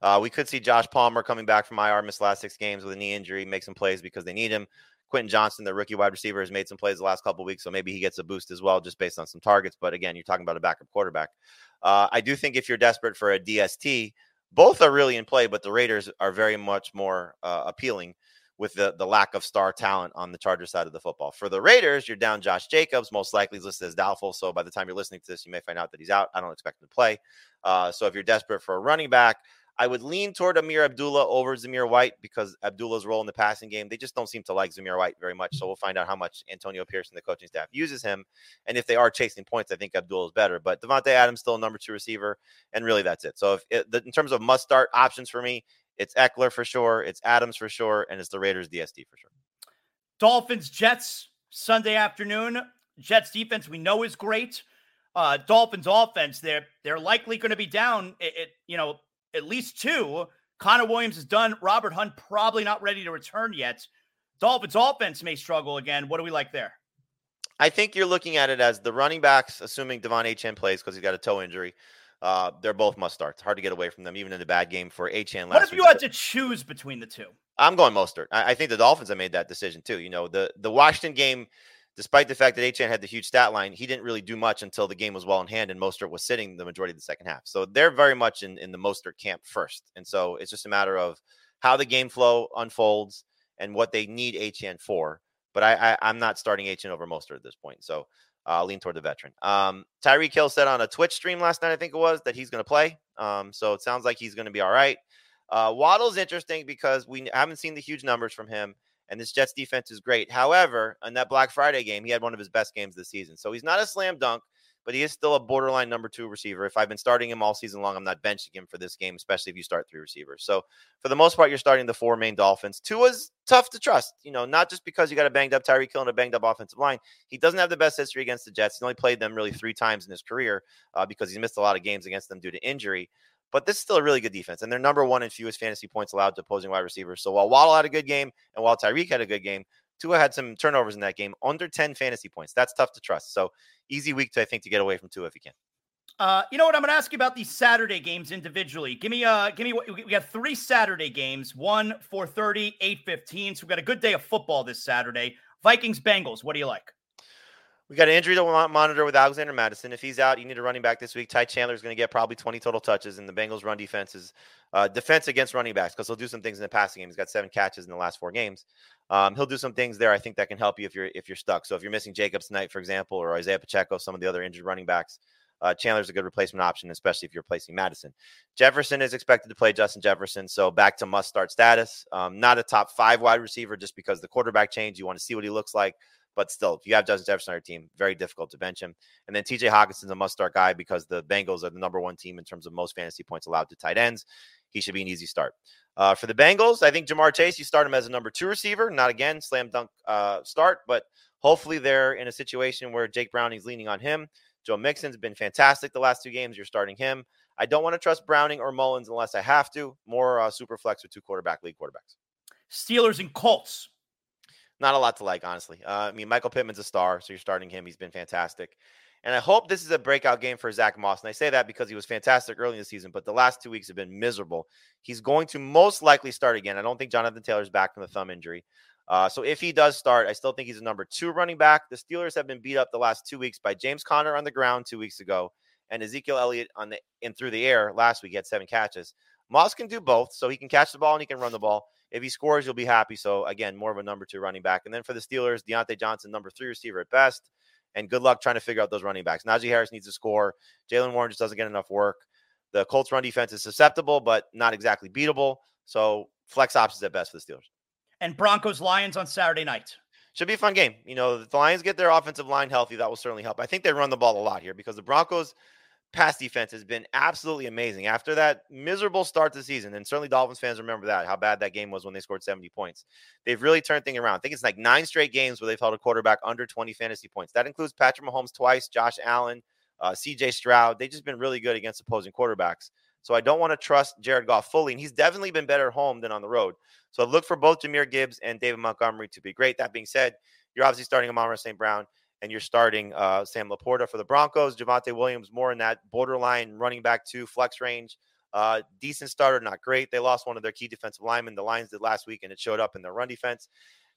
Uh, we could see Josh Palmer coming back from IR, missed last six games with a knee injury, make some plays because they need him. Quentin Johnson, the rookie wide receiver, has made some plays the last couple weeks, so maybe he gets a boost as well, just based on some targets. But again, you're talking about a backup quarterback. Uh, I do think if you're desperate for a DST, both are really in play, but the Raiders are very much more uh, appealing with the, the lack of star talent on the Charger side of the football. For the Raiders, you're down Josh Jacobs, most likely listed as doubtful. So by the time you're listening to this, you may find out that he's out. I don't expect him to play. Uh, so if you're desperate for a running back, I would lean toward Ameer Abdullah over Zamir White because Abdullah's role in the passing game, they just don't seem to like Zamir White very much. So we'll find out how much Antonio Pierce and the coaching staff uses him. And if they are chasing points, I think Abdullah is better. But Davante Adams still a number two receiver. And really, that's it. So if it, the, in terms of must start options for me, it's Ekeler for sure, it's Adams for sure, and it's the Raiders DST for sure. Dolphins, Jets, Sunday afternoon. Jets defense we know is great. Uh, Dolphins offense, they're they're likely going to be down. It, it, you know at least two. Connor Williams is done. Robert Hunt probably not ready to return yet. Dolphins offense may struggle again. What do we like there? I think you're looking at it as the running backs, assuming De'Von Achane plays because he's got a toe injury. Uh, they're both must starts. Hard to get away from them, even in the bad game for Achane. What if you had to choose between the two? I'm going Mostert. I, I think the Dolphins have made that decision too. You know, the the Washington game despite the fact that Achane had the huge stat line, he didn't really do much until the game was well in hand and Mostert was sitting the majority of the second half. So they're very much in, in the Mostert camp first. And so it's just a matter of how the game flow unfolds and what they need Achane for. But I, I, am not starting Achane over Mostert at this point. So I'll lean toward the veteran. Um, Tyreek Hill said on a Twitch stream last night, I think it was, that he's going to play. Um, so it sounds like he's going to be all right. Uh, Waddle's interesting because we haven't seen the huge numbers from him and this Jets defense is great. However, on that Black Friday game, he had one of his best games this season. So he's not a slam dunk, but he is still a borderline number two receiver. If I've been starting him all season long, I'm not benching him for this game, especially if you start three receivers. So for the most part, you're starting the four main Dolphins. Two Tua's tough to trust, you know, not just because you got a banged up Tyreek Hill and a banged up offensive line. He doesn't have the best history against the Jets. He only played them really three times in his career uh, because he's missed a lot of games against them due to injury. But this is still a really good defense, and they're number one in fewest fantasy points allowed to opposing wide receivers. So while Waddle had a good game and while Tyreek had a good game, Tua had some turnovers in that game, under 10 fantasy points. That's tough to trust. So easy week to I think to get away from Tua if you can. Uh, you know what? I'm going to ask you about these Saturday games individually. Give me, uh, give me. We got three Saturday games: one 4:30, 8:15. So we got a good day of football this Saturday. Vikings, Bengals. What do you like? We got an injury to monitor with Alexander Mattison. If he's out, you need a running back this week. Ty Chandler is going to get probably 20 total touches, and the Bengals' run defense is uh, defense against running backs because he'll do some things in the passing game. He's got seven catches in the last four games. Um, he'll do some things there. I think that can help you if you're if you're stuck. So if you're missing Jacobs tonight, for example, or Isaiah Pacheco, some of the other injured running backs, uh, Chandler's a good replacement option, especially if you're replacing Mattison. Jefferson is expected to play Justin Jefferson, so back to must start status. Um, not a top five wide receiver just because the quarterback changed. You want to see what he looks like. But still, if you have Justin Jefferson on your team, very difficult to bench him. And then TJ Hockenson's a must start guy because the Bengals are the number one team in terms of most fantasy points allowed to tight ends. He should be an easy start. Uh, for the Bengals, I think Ja'Marr Chase, you start him as a number two receiver. Not again, slam dunk uh, start, but hopefully they're in a situation where Jake Browning's leaning on him. Joe Mixon's been fantastic the last two games. You're starting him. I don't want to trust Browning or Mullens unless I have to. More uh, super flex with two quarterback league quarterbacks. Steelers and Colts not a lot to like, honestly. Uh, I mean, Michael Pittman's a star, so you're starting him. He's been fantastic. And I hope this is a breakout game for Zach Moss. And I say that because he was fantastic early in the season, but the last two weeks have been miserable. He's going to most likely start again. I don't think Jonathan Taylor's back from the thumb injury. Uh, so if he does start, I still think he's a number two running back. The Steelers have been beat up the last two weeks by James Conner on the ground two weeks ago and Ezekiel Elliott on the and through the air last week. He had seven catches. Moss can do both, so he can catch the ball and he can run the ball. If he scores, you'll be happy. So again, more of a number two running back. And then for the Steelers, Diontae Johnson, number three receiver at best. And good luck trying to figure out those running backs. Najee Harris needs to score. Jaylen Warren just doesn't get enough work. The Colts run defense is susceptible, but not exactly beatable. So flex options at best for the Steelers. And Broncos Lions on Saturday night. Should be a fun game. You know, the Lions get their offensive line healthy. That will certainly help. I think they run the ball a lot here because the Broncos pass defense has been absolutely amazing after that miserable start to the season. And certainly Dolphins fans remember that, how bad that game was when they scored 70 points. They've really turned things around. I think it's like nine straight games where they've held a quarterback under 20 fantasy points. That includes Patrick Mahomes twice, Josh Allen, uh, CJ Stroud. They've just been really good against opposing quarterbacks. So I don't want to trust Jared Goff fully. And he's definitely been better at home than on the road. So I look for both Jahmyr Gibbs and David Montgomery to be great. That being said, you're obviously starting Amon-Ra St. Brown and you're starting uh, Sam LaPorta for the Broncos. Javonte Williams more in that borderline running back two flex range. Uh, decent starter, not great. They lost one of their key defensive linemen. The Lions did last week, and it showed up in their run defense.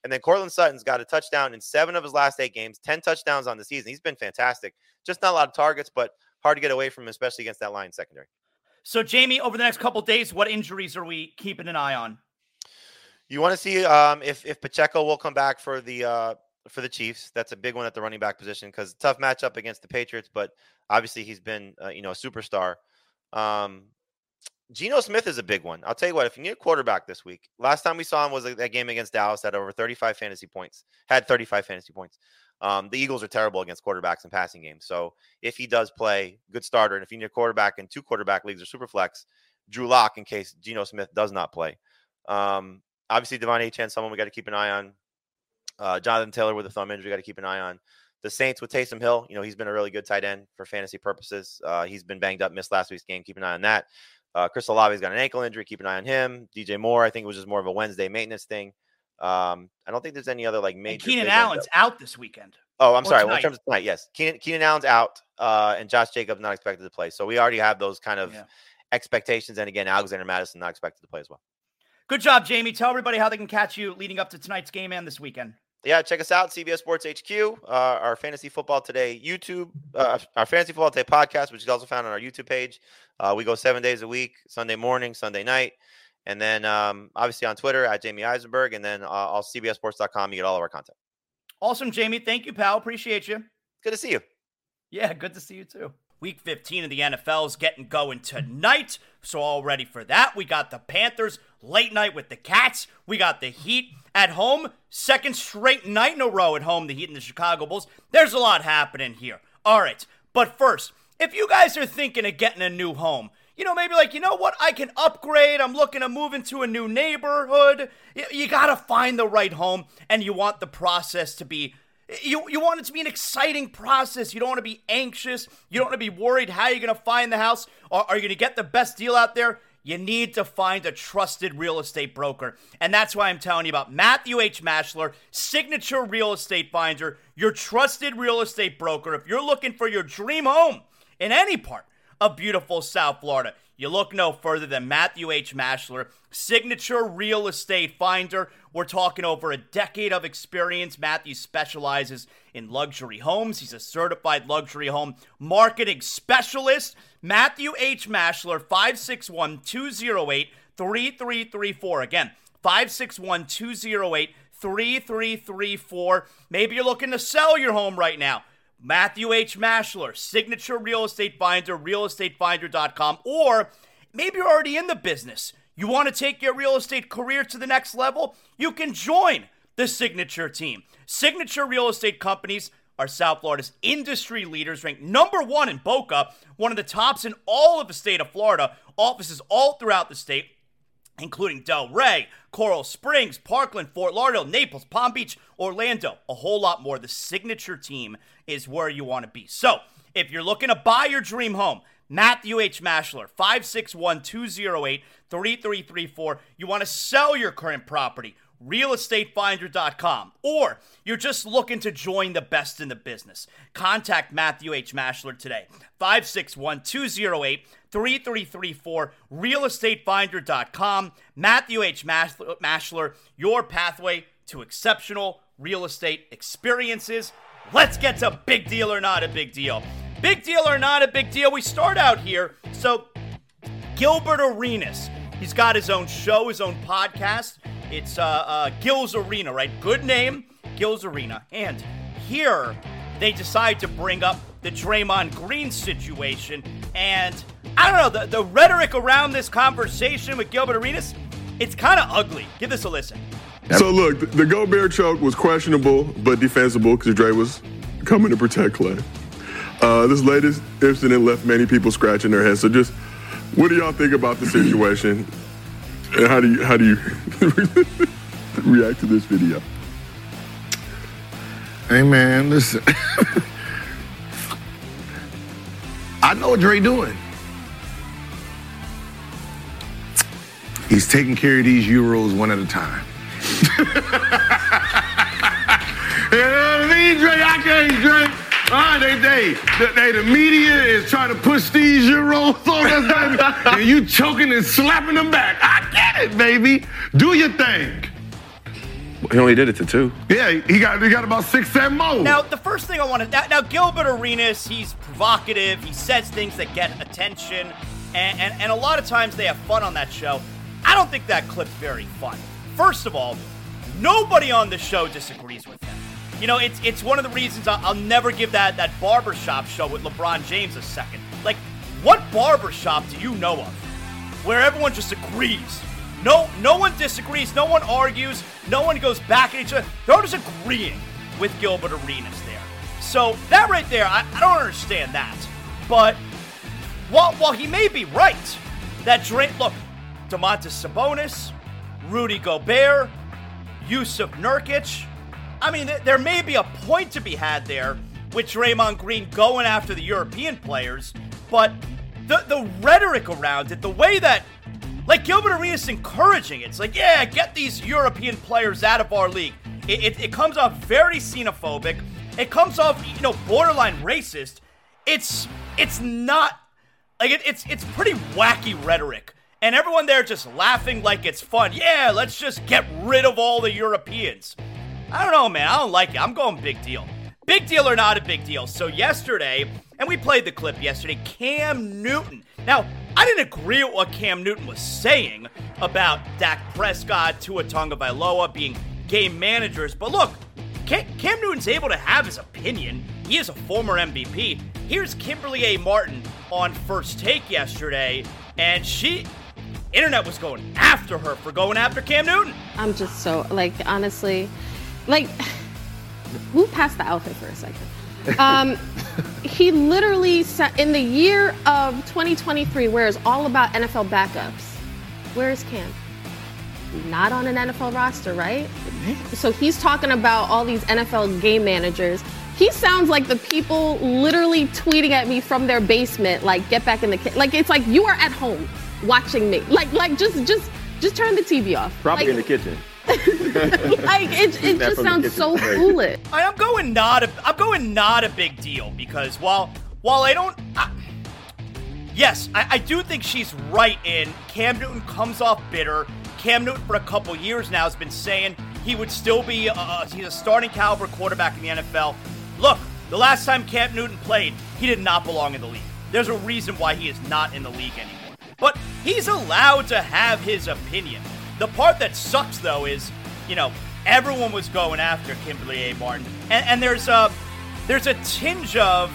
And then Courtland Sutton's got a touchdown in seven of his last eight games, 10 touchdowns on the season. He's been fantastic. Just not a lot of targets, but hard to get away from especially against that line secondary. So, Jamey, over the next couple days, what injuries are we keeping an eye on? You want to see um, if if Pacheco will come back for the uh, for the Chiefs. That's a big one at the running back position because tough matchup against the Patriots, but obviously he's been uh, you know a superstar. Um, Geno Smith is a big one. I'll tell you what, if you need a quarterback this week, last time we saw him was that game against Dallas, had over 35 fantasy points, had 35 fantasy points. Um, the Eagles are terrible against quarterbacks in passing games. So if he does play, good starter. And if you need a quarterback in two quarterback leagues or super flex, Drew Lock in case Geno Smith does not play. Um, obviously, De'Von Achane, someone we got to keep an eye on. Uh, Jonathan Taylor with a thumb injury, got to keep an eye on. The Saints with Taysom Hill, you know, he's been a really good tight end for fantasy purposes. Uh, he's been banged up, missed last week's game. Keep an eye on that. Uh, Chris Olave's got an ankle injury. Keep an eye on him. DJ Moore, I think it was just more of a Wednesday maintenance thing. Um, I don't think there's any other like major. And Keenan Allen's out this weekend. Oh, I'm sorry. Well, in terms of tonight, yes, Keenan, Keenan Allen's out, uh, and Josh Jacobs not expected to play. So we already have those kind of yeah. expectations. And again, Alexander Mattison not expected to play as well. Good job, Jamey. Tell everybody how they can catch you leading up to tonight's game and this weekend. Yeah, check us out, CBS Sports HQ, uh, our Fantasy Football Today YouTube, uh, our Fantasy Football Today podcast, which is also found on our YouTube page. Uh, we go seven days a week, Sunday morning, Sunday night, and then um, obviously on Twitter at Jamey Eisenberg, and then uh, all CBSSports.com. You get all of our content. Awesome, Jamey. Thank you, pal. Appreciate you. Good to see you. Yeah, good to see you too. Week 15 of the NFL is getting going tonight. So, all ready for that. We got the Panthers late night with the Cats. We got the Heat at home. Second straight night in a row at home, the Heat and the Chicago Bulls. There's a lot happening here. All right. But first, if you guys are thinking of getting a new home, you know, maybe like, you know what, I can upgrade. I'm looking to move into a new neighborhood. You, you got to find the right home, and you want the process to be you, you want it to be an exciting process. You don't want to be anxious. You don't want to be worried how you're going to find the house. Or are you going to get the best deal out there? You need to find a trusted real estate broker. And that's why I'm telling you about Matthew H. Maschler, Signature Real Estate Finder, your trusted real estate broker. If you're looking for your dream home in any part of beautiful South Florida, you look no further than Matthew H. Maschler, signature real estate finder. We're talking over a decade of experience. Matthew specializes in luxury homes. He's a certified luxury home marketing specialist. Matthew H. Maschler, 561 208 3334. Again, 561 208 3334. Maybe you're looking to sell your home right now. Matthew H. Maschler, Signature Real Estate Finder, realestatefinder.com, or maybe you're already in the business. You want to take your real estate career to the next level? You can join the Signature team. Signature Real Estate Companies are South Florida's industry leaders, ranked number one in Boca, one of the tops in all of the state of Florida, offices all throughout the state including Delray, Coral Springs, Parkland, Fort Lauderdale, Naples, Palm Beach, Orlando, a whole lot more. The signature team is where you want to be. So, if you're looking to buy your dream home, Matthew H. Maschler, 561 208 3334. You want to sell your current property, realestatefinder.com, or you're just looking to join the best in the business. Contact Matthew H. Maschler today, 561 208 3334, realestatefinder.com. Matthew H. Maschler, your pathway to exceptional real estate experiences. Let's get to big deal or not a big deal. Big deal or not a big deal. We start out here. So, Gilbert Arenas, he's got his own show, his own podcast. It's uh, uh, Gil's Arena, right? Good name, Gil's Arena. And here they decide to bring up the Draymond Green situation. And I don't know, the, the rhetoric around this conversation with Gilbert Arenas, it's kind of ugly. Give this a listen. So look, the, the Gobert choke was questionable but defensible because Dre was coming to protect Klay. Uh, this latest incident left many people scratching their heads. So just, what do y'all think about the situation? And how do you how do you react to this video? Hey man, listen. I know what Dre doing. He's taking care of these Euros one at a time. you know what I mean, Dre? I can't, Dre. Ah, they, they, they, the media is trying to push these Euros on us, and you choking and slapping them back. I get it, baby. Do your thing. He only did it to two. Yeah, he got he got about six, seven more. Now, the first thing I want to now, now Gilbert Arenas, he's provocative. He says things that get attention, and, and and a lot of times they have fun on that show. I don't think that clip's very fun. First of all, nobody on the show disagrees with him. You know, it's it's one of the reasons I'll, I'll never give that that barbershop show with LeBron James a second. Like, what barbershop do you know of where everyone just agrees? No, no one disagrees. No one argues. No one goes back at each other. They're just agreeing with Gilbert Arenas there. So that right there, I, I don't understand that. But while while he may be right, that Drake look, Domantas Sabonis, Rudy Gobert, Jusuf Nurkic. I mean, there may be a point to be had there with Draymond Green going after the European players, but the the rhetoric around it, the way that like Gilbert Arenas encouraging it, it's like, yeah, get these European players out of our league. It, it, it comes off very xenophobic. It comes off, you know, borderline racist. It's it's not like it, it's it's pretty wacky rhetoric, and everyone there just laughing like it's fun. Yeah, let's just get rid of all the Europeans. I don't know, man. I don't like it. I'm going big deal. Big deal or not a big deal. So yesterday, and we played the clip yesterday, Cam Newton. Now, I didn't agree with what Cam Newton was saying about Dak Prescott, Tua Tagovailoa being game managers, but look, Cam Newton's able to have his opinion. He is a former MVP. Here's Kimberly A. Martin on First Take yesterday, and she, internet was going after her for going after Cam Newton. I'm just so like honestly, like move past the outfit for a second. Um, he literally sa- in the year of 2023, where it's all about NFL backups. Where is Cam? Not on an NFL roster, right? So he's talking about all these NFL game managers. He sounds like the people literally tweeting at me from their basement, like "Get back in the ki-. like." It's like you are at home watching me. Like, like just, just, just turn the TV off. Probably like, in the kitchen. like it, it just sounds so is foolish. I, I'm going not a I'm going not a big deal because while while I don't I, yes I, I do think she's right in Cam Newton comes off bitter. Cam Newton for a couple years now has been saying he would still be uh, he's a starting caliber quarterback in the NFL. Look, the last time Cam Newton played, he did not belong in the league. There's a reason why he is not in the league anymore. But he's allowed to have his opinion. The part that sucks though is, you know, everyone was going after Kimberly A. Martin, and, and there's a there's a tinge of,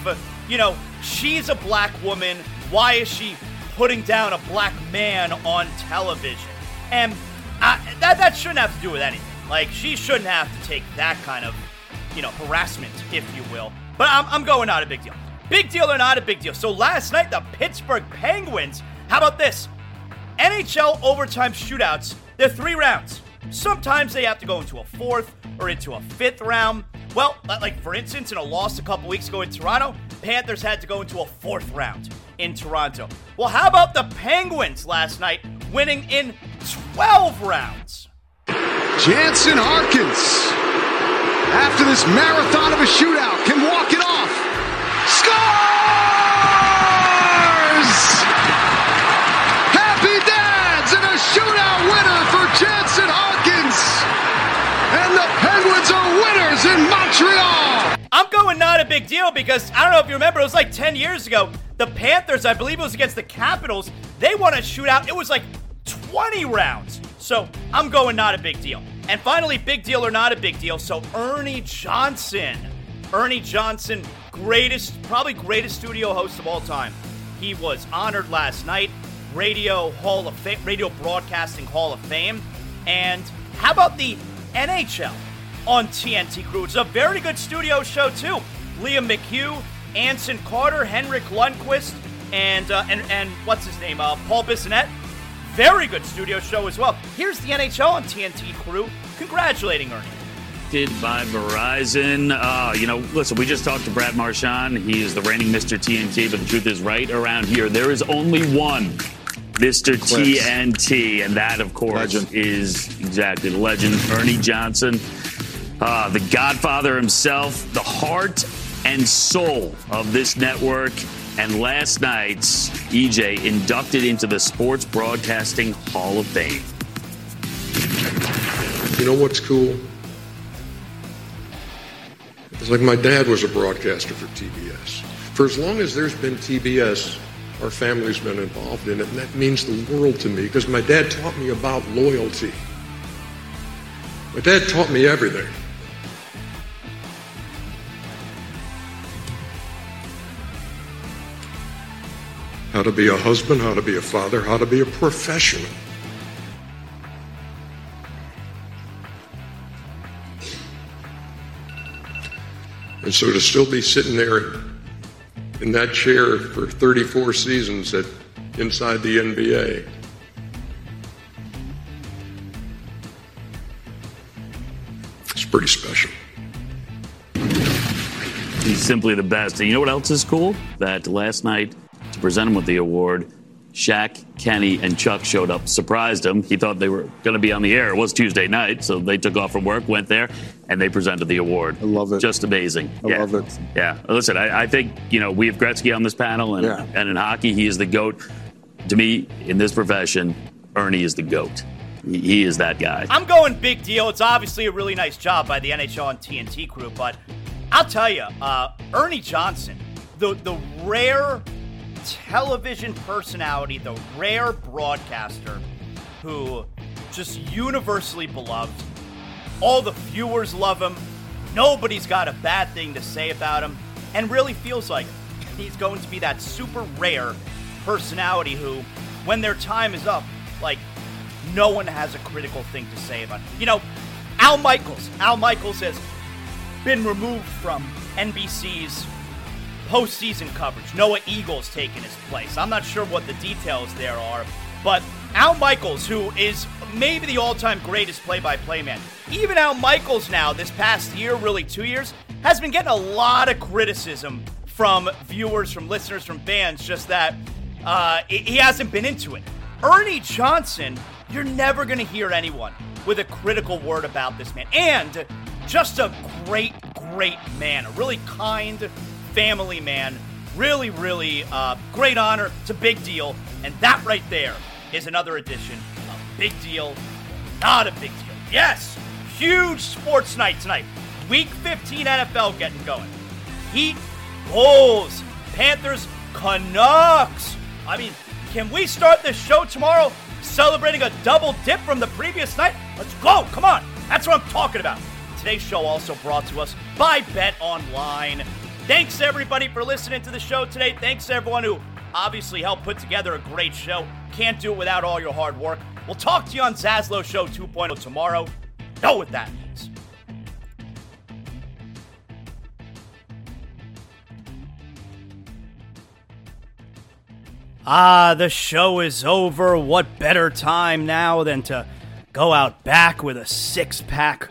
you know, she's a black woman. Why is she putting down a black man on television? And I, that that shouldn't have to do with anything. Like she shouldn't have to take that kind of, you know, harassment, if you will. But I'm, I'm going not a big deal. Big deal or not a big deal. So last night the Pittsburgh Penguins. How about this? NHL overtime shootouts, they're three rounds. Sometimes they have to go into a fourth or into a fifth round. Well, like for instance, in a loss a couple weeks ago in Toronto, Panthers had to go into a fourth round in Toronto. Well, how about the Penguins last night winning in 12 rounds? Jansen Harkins, after this marathon of a shootout, can walk it off. Deal because I don't know if you remember, it was like 10 years ago. The Panthers, I believe it was against the Capitals, they won a shootout. It was like 20 rounds. So I'm going not a big deal. And finally, big deal or not a big deal. So Ernie Johnson. Ernie Johnson, greatest, probably greatest studio host of all time. He was honored last night, Radio Hall of Fame, Radio Broadcasting Hall of Fame. And how about the NHL on TNT Crew? It's a very good studio show too. Liam McHugh, Anson Carter, Henrik Lundqvist, and uh, and and what's his name? Uh, Paul Bissonnette. Very good studio show as well. Here's the NHL on TNT Crew congratulating Ernie. Did by Verizon. Uh, you know, listen, we just talked to Brad Marchand. He is the reigning Mr. TNT, but the truth is, right around here, there is only one Mr. Clips. TNT, and that, of course, Legend. is exactly the legend Ernie Johnson, uh, the Godfather himself, the heart and soul of this network. And last night's EJ inducted into the Sports Broadcasting Hall of Fame. You know what's cool? It's like my dad was a broadcaster for TBS. For as long as there's been TBS, our family's been involved in it, and that means the world to me because my dad taught me about loyalty. My dad taught me everything. How to be a husband, how to be a father, how to be a professional. And so to still be sitting there in that chair for 34 seasons at inside the NBA. It's pretty special. He's simply the best. And you know what else is cool? That last night, to present him with the award, Shaq, Kenny, and Chuck showed up, surprised him. He thought they were going to be on the air. It was Tuesday night, so they took off from work, went there, and they presented the award. I love it. Just amazing. I yeah. love it. Yeah. Listen, I, I think, you know, we have Gretzky on this panel, and, Yeah. and in hockey, he is the GOAT. To me, in this profession, Ernie is the GOAT. He, he is that guy. I'm going big deal. It's obviously a really nice job by the NHL and TNT crew, but I'll tell you, uh, Ernie Johnson, the the rare television personality, the rare broadcaster who just universally beloved. All the viewers love him. Nobody's got a bad thing to say about him, and really feels like he's going to be that super rare personality who, when their time is up, like no one has a critical thing to say about. You know, Al Michaels. Al Michaels has been removed from NBC's postseason coverage. Noah Eagles taking his place. I'm not sure what the details there are, but Al Michaels, who is maybe the all-time greatest play-by-play man, even Al Michaels now, this past year, really two years, has been getting a lot of criticism from viewers, from listeners, from fans, just that uh, he hasn't been into it. Ernie Johnson, you're never going to hear anyone with a critical word about this man. And just a great, great man. A really kind, family man. Really, really uh, great honor. It's a big deal. And that right there is another edition of Big Deal, Not a Big Deal. Yes, huge sports night tonight. Week 15 NFL getting going. Heat, Bulls, Panthers, Canucks. I mean, can we start this show tomorrow celebrating a double dip from the previous night? Let's go. Come on. That's what I'm talking about. Today's show also brought to us by Bet Online. Thanks everybody for listening to the show today. Thanks everyone who obviously helped put together a great show. Can't do it without all your hard work. We'll talk to you on Zaslow Show 2.0 tomorrow. Know what that means. Ah, the show is over. What better time now than to go out back with a six pack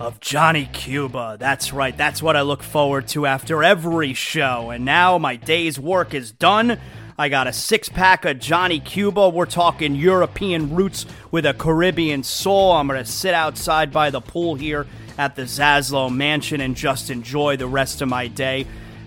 of Johnny Cuba? That's right, that's what I look forward to after every show. And now my day's work is done. I got a six pack of Johnny Cuba. We're talking European roots with a Caribbean soul. I'm going to sit outside by the pool here at the Zaslow Mansion and just enjoy the rest of my day.